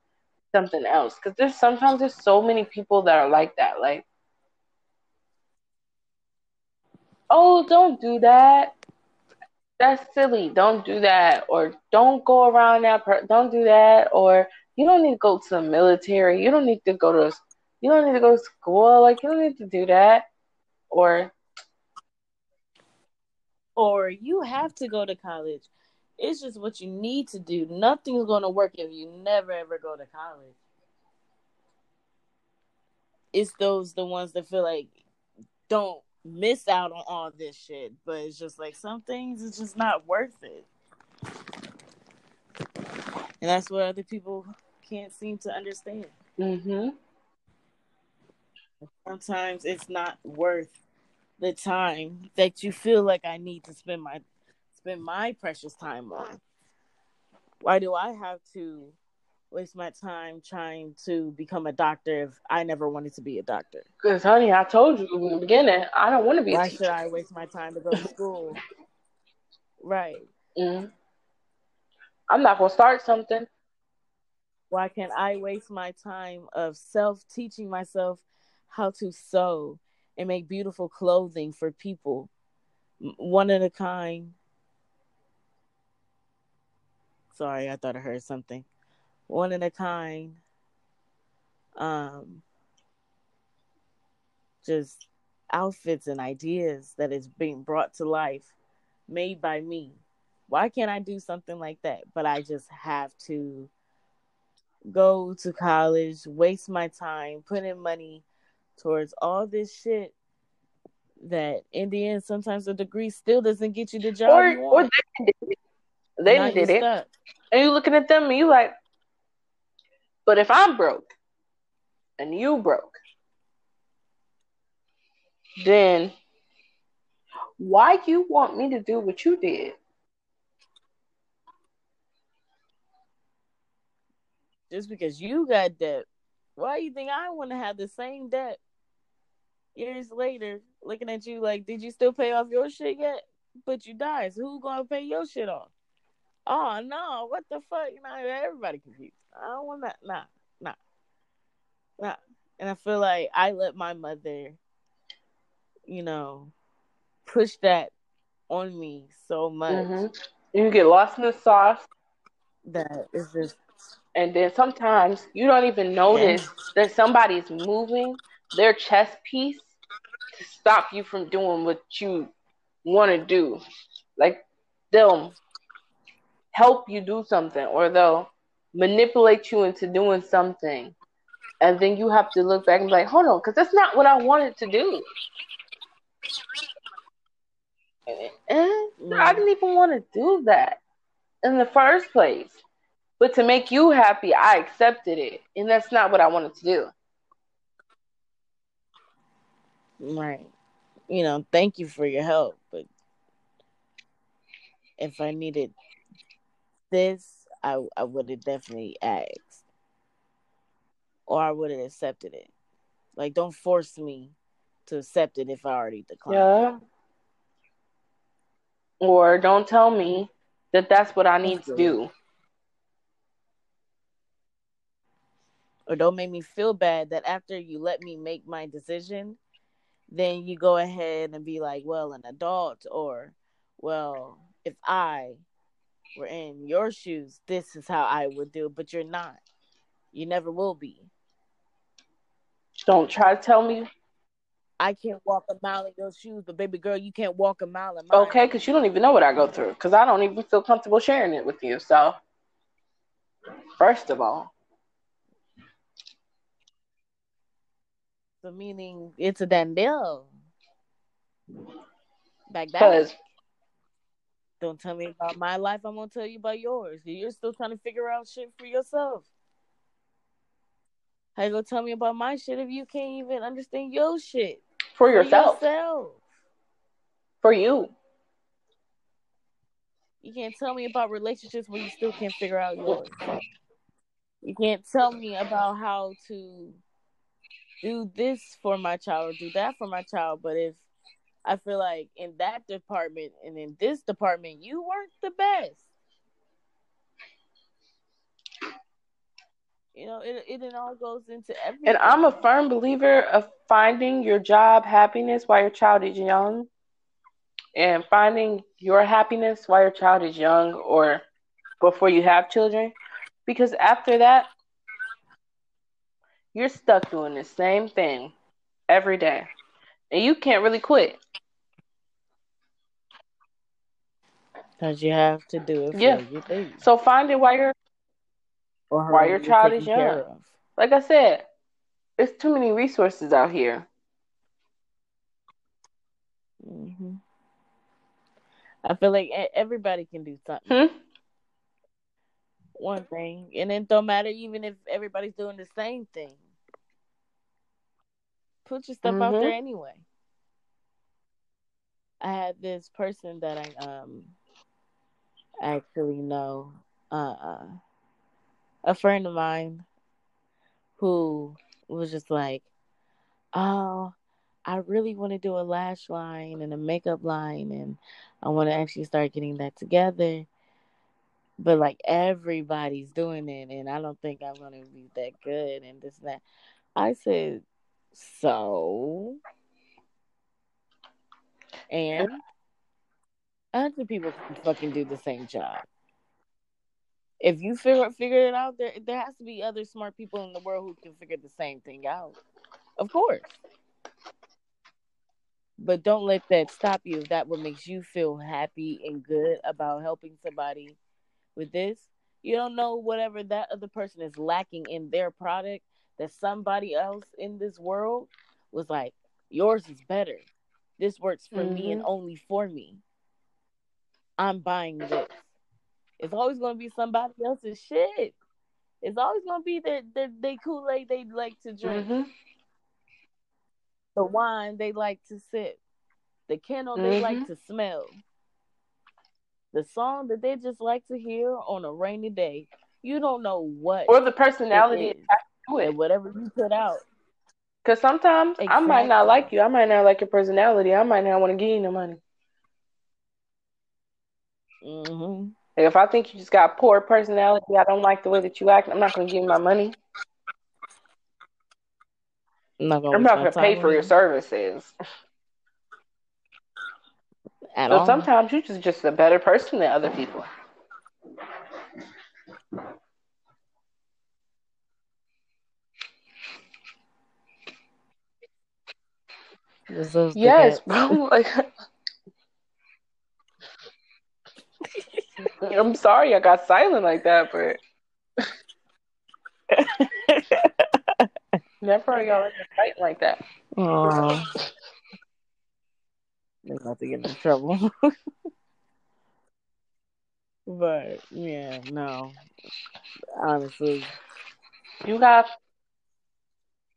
something else because there's sometimes there's so many people that are like that like oh, don't do that. That's silly. Don't do that. Or don't go around that. Per- don't do that. Or you don't need to go to the military. You don't need to go to. You don't need to go to school. Like you don't need to do that. Or. Or you have to go to college. It's just what you need to do. Nothing's going to work if you never ever go to college. It's those the ones that feel like don't miss out on all this shit, but it's just like some things it's just not worth it. And that's what other people can't seem to understand. Mm-hmm. Sometimes it's not worth the time that you feel like I need to spend my spend my precious time on. Why do I have to waste my time trying to become a doctor if I never wanted to be a doctor? Because, honey, I told you in the beginning, I don't want to be. Why should I waste my time to go to school? right. Mm-hmm. I'm not gonna start something. Why can't I waste my time of self teaching myself how to sew and make beautiful clothing for people, one of a kind? Sorry, I thought I heard something one in a kind um just outfits and ideas that is being brought to life made by me. Why can't I do something like that? But I just have to go to college, waste my time, put in money towards all this shit that in the end sometimes a degree still doesn't get you the job or, you want. or they did it, they did you're it. stuck. And you looking at them and you like, but if I'm broke and you broke, then why you want me to do what you did? Just because you got debt, why you think I want to have the same debt years later? Looking at you like, did you still pay off your shit yet? But you died. So who gonna pay your shit off? Oh no! What the fuck? You know, everybody confused. I don't want that. Nah, nah, nah. And I feel like I let my mother, you know, push that on me so much Mhm. You get lost in the sauce, That is just and then sometimes you don't even notice that somebody's moving their chess piece stop you from doing what you want to do. Like they'll help you do something, or they'll manipulate you into doing something, and then you have to look back and be like, "Hold on," because that's not what I wanted to do. And I didn't even want to do that in the first place. But to make you happy, I accepted it. And that's not what I wanted to do. Right. You know, thank you for your help, but if I needed this, I I would have definitely asked, or I would have accepted it. Like, don't force me to accept it if I already declined. Yeah. Or don't tell me that that's what I need to do. Or don't make me feel bad that after you let me make my decision, then you go ahead and be like, well, an adult, or well, if I were in your shoes, this is how I would do. But you're not. You never will be. Don't try to tell me, I can't walk a mile in your shoes, but baby girl, you can't walk a mile in mine. okay, because you don't even know what I go through. Because I don't even feel comfortable sharing it with you. So, first of all, So meaning it's a done deal. Back back. because Don't tell me about my life. I'm gonna tell you about yours. You're still trying to figure out shit for yourself. How you gonna tell me about my shit if you can't even understand your shit for for yourself, yourself? for you, You can't tell me about relationships when you still can't figure out yours. You can't tell me about how to do this for my child or do that for my child. But if I feel like in that department and in this department, you weren't the best. You know, it it, it all goes into everything. and I'm a firm believer of finding your job happiness while your child is young, and finding your happiness while your child is young or before you have children, because after that, you're stuck doing the same thing every day, and you can't really quit. because you have to do it for Yeah. your So find it while you're, or while your child is young. like I said, there's too many resources out here. hmm I feel like everybody can do something. Hmm? One thing, and it don't matter even if everybody's doing the same thing. Put your stuff out Mhm. there anyway. I had this person that I um actually know, uh, a friend of mine who was just like, "Oh, I really want to do a lash line and a makeup line, and I want to actually start getting that together." But like everybody's doing it, and I don't think I'm gonna be that good, and this and that. I said, "So." And other people can fucking do the same job. If you figure figure it out, there there has to be other smart people in the world who can figure the same thing out. Of course. But don't let that stop you. If that what makes you feel happy and good about helping somebody with this, you don't know whatever that other person is lacking in their product that somebody else in this world was like, yours is better. This works for mm-hmm. me and mm-hmm. only for me. I'm buying this. It's always going to be somebody else's shit. It's always going to be their, their, their Kool Aid they like to drink. Mm-hmm. The wine they like to sip. The candle mm-hmm. they like mm-hmm. to smell. The song that they just like to hear on a rainy day. You don't know what. Or the personality to it. whatever you put out. Because sometimes exactly. I might not like you. I might not like your personality. I might not want to give you the money. Mm-hmm. If I think you just got poor personality, I don't like the way that you act. I'm not going to give you my money. I'm not going to pay for your services. At so all. sometimes you're just, just a better person than other people. Yes, bro. Like, I'm sorry I got silent like that, but never y'all in fight like that. Oh, they're about to get in trouble. but yeah, no. Honestly, you got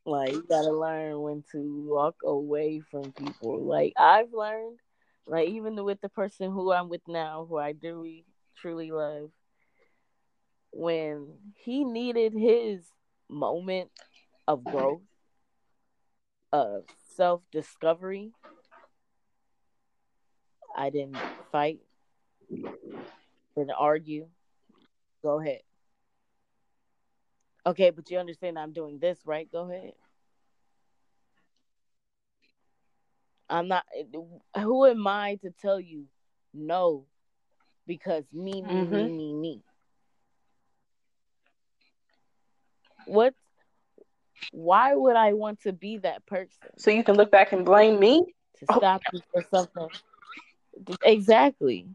like you gotta learn when to walk away from people. Like I've learned, like even with the person who I'm with now, who I do truly love, when he needed his moment of growth, of self discovery, I didn't fight, didn't argue. Go ahead. Okay, but you understand I'm doing this, right? Go ahead. I'm not. Who am I to tell you no? Because me, me, mm-hmm. me, me, me. What? Why would I want to be that person? So you can look back and blame me to stop oh. you for something. Exactly.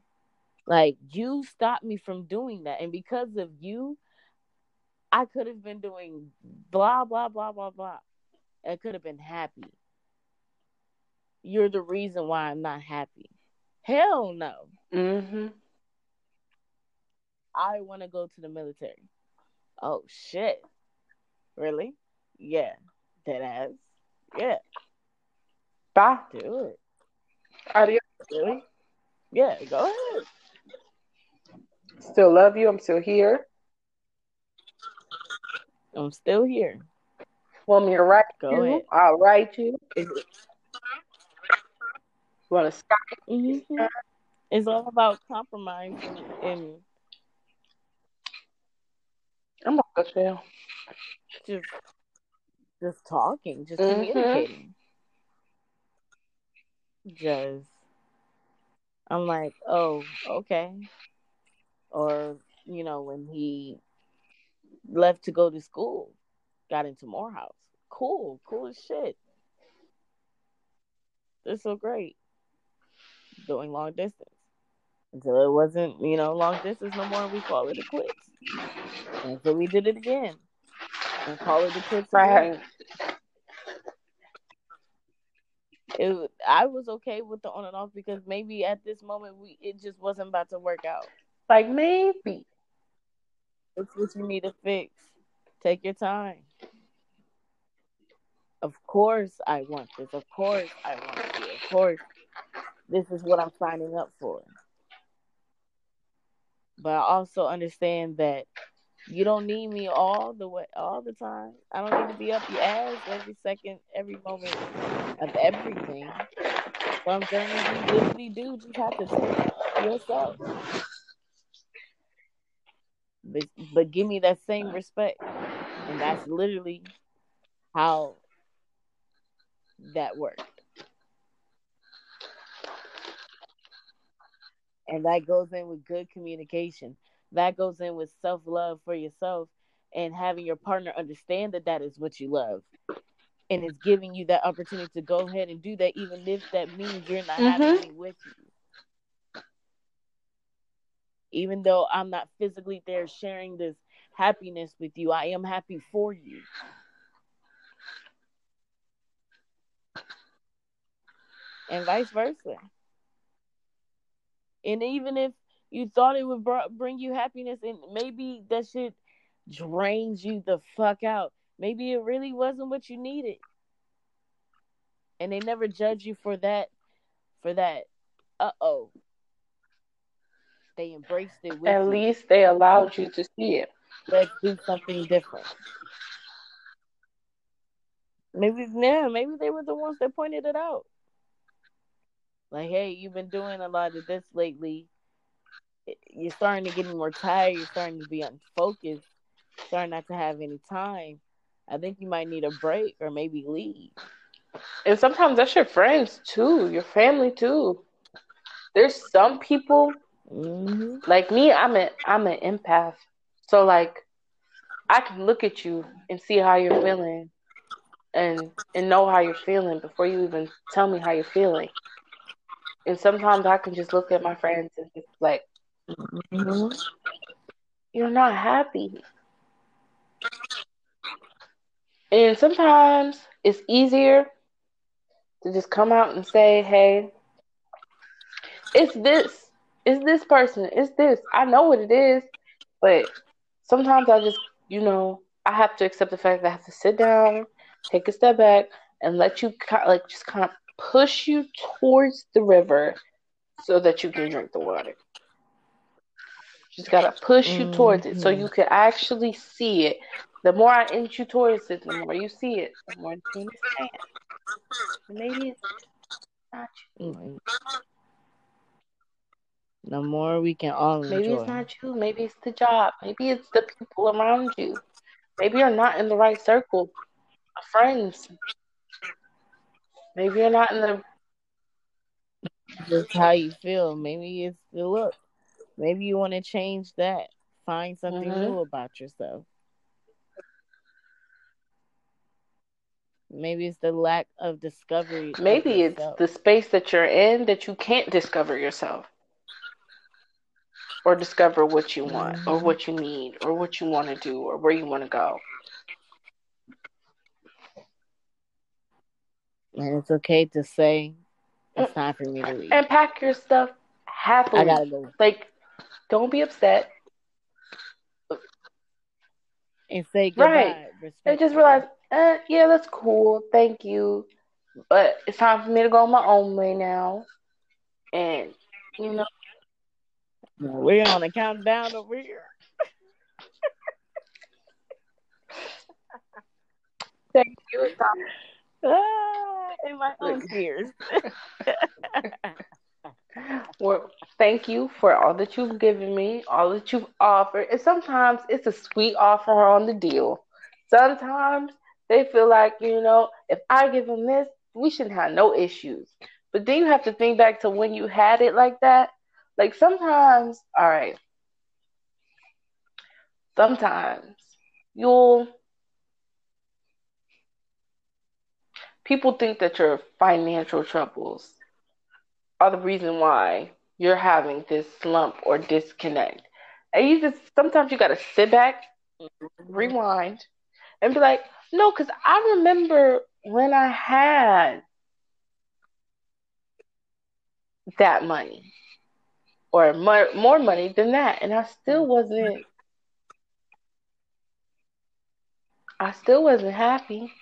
Like you stopped me from doing that, and because of you, I could have been doing blah blah blah blah blah. I could have been happy. You're the reason why I'm not happy. Hell no. Mm-hmm. I want to go to the military. Oh shit. Really? Yeah. Dead ass. Yeah. Bye. Do it. Adios. Really? Yeah, go ahead. Still love you. I'm still here. I'm still here. Want me to write Go you? Ahead. I'll write you. Want to? Mm-hmm. It's all about compromise and, I'm not gonna tell. Just, just talking, just mm-hmm. communicating. Just, I'm like, oh, okay. Or you know, when he left to go to school, got into Morehouse. Cool, cool as shit. They're so great. Doing long distance. Until it wasn't, you know, long distance no more, we call it a quits. And so we did it again. And call it a quits right. It, I was okay with the on and off because maybe at this moment we it just wasn't about to work out. Like maybe Fix what you need to fix. Take your time. Of course, I want this. Of course, I want you. Of course, this is what I'm signing up for. But I also understand that you don't need me all the way, all the time. I don't need to be up your ass every second, every moment of everything. Some journeys you literally do just have to take yourself but but give me that same respect and that's literally how that worked and that goes in with good communication that goes in with self-love for yourself and having your partner understand that that is what you love and it's giving you that opportunity to go ahead and do that, even if that means you're not mm-hmm. having me with you. Even though I'm not physically there sharing this happiness with you, I am happy for you. And vice versa. And even if you thought it would bring you happiness, and maybe that shit drains you the fuck out maybe it really wasn't what you needed and they never judge you for that for that uh-oh they embraced it at you. least they allowed you to see it. Let's do something different. Maybe yeah maybe they were the ones that pointed it out. Like hey you've been doing a lot of this lately. You're starting to get more tired. You're starting to be unfocused. Starting not to have any time. I think you might need a break or maybe leave. And sometimes that's your friends too, your family too. There's some people mm-hmm. like me. I'm an I'm an empath, so like I can look at you and see how you're feeling, and and know how you're feeling before you even tell me how you're feeling. And sometimes I can just look at my friends and just like, mm-hmm. you're not happy. And sometimes it's easier to just come out and say, hey, it's this, it's this person, it's this. I know what it is, but sometimes I just, you know, I have to accept the fact that I have to sit down, take a step back, and let you like just kind of push you towards the river so that you can drink the water. Just gotta push you towards it so you mm-hmm. can actually see it the more I inch you towards it, the more you see it, the more you understand. Maybe it's not you. Mm-hmm. The more we can all enjoy. Maybe it's not you. Maybe it's the job. Maybe it's the people around you. Maybe you're not in the right circle of friends. Maybe you're not in the. Just how you feel. Maybe it's the look. Maybe you want to change that. Find something mm-hmm. new about yourself. Maybe it's the lack of discovery. Maybe of it's the space that you're in that you can't discover yourself or discover what you want mm-hmm. or what you need or what you want to do or where you want to go. And it's okay to say it's time for me to leave. And pack your stuff happily. I gotta go. Like, don't be upset. And say goodbye. Right. And just realize uh, yeah, that's cool. Thank you. But it's time for me to go on my own way now. And, you know. We're on a countdown over here. Thank you. Ah, in my own tears. well, thank you for all that you've given me, all that you've offered. And sometimes it's a sweet offer on the deal. Sometimes they feel like, you know, if I give them this, we shouldn't have no issues. But then you have to think back to when you had it like that. Like sometimes, all right, sometimes you'll, people think that your financial troubles are the reason why you're having this slump or disconnect. And you just, sometimes you got to sit back, mm-hmm. rewind, and be like, no, because I remember when I had that money or more, more money than that, and I still wasn't. I still wasn't happy.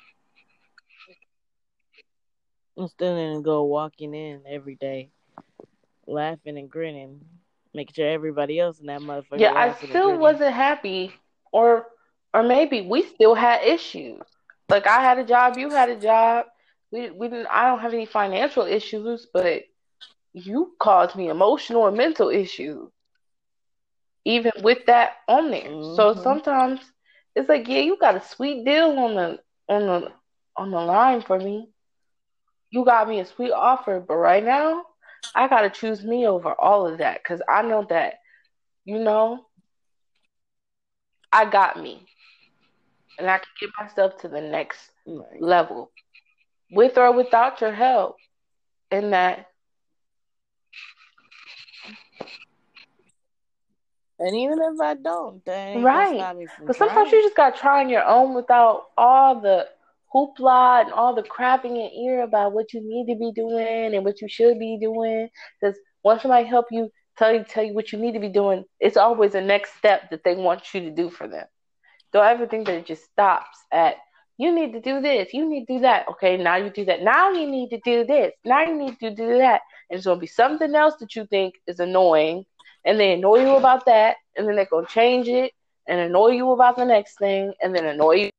I'm still gonna go walking in every day, laughing and grinning, making sure everybody else in that motherfucker. Yeah, I still wasn't happy, or or maybe we still had issues. Like I had a job, you had a job. We we didn't. I don't have any financial issues, but you caused me emotional and mental issues. Even with that on there, mm-hmm. so sometimes it's like, yeah, you got a sweet deal on the on the on the line for me. You got me a sweet offer, but right now, I gotta choose me over all of that because I know that, you know, I got me. and I can get myself to the next right. level with or without your help. In that And even if I don't, then right. But sometimes you just got to try on your own without all the hoopla and all the crap in your ear about what you need to be doing and what you should be doing. Because once somebody help you tell you tell you what you need to be doing, it's always the next step that they want you to do for them. Don't ever think that it just stops at you need to do this, you need to do that. Okay, now you do that. Now you need to do this. Now you need to do that. And it's gonna be something else that you think is annoying, and they annoy you about that, and then they're gonna change it and annoy you about the next thing, and then annoy you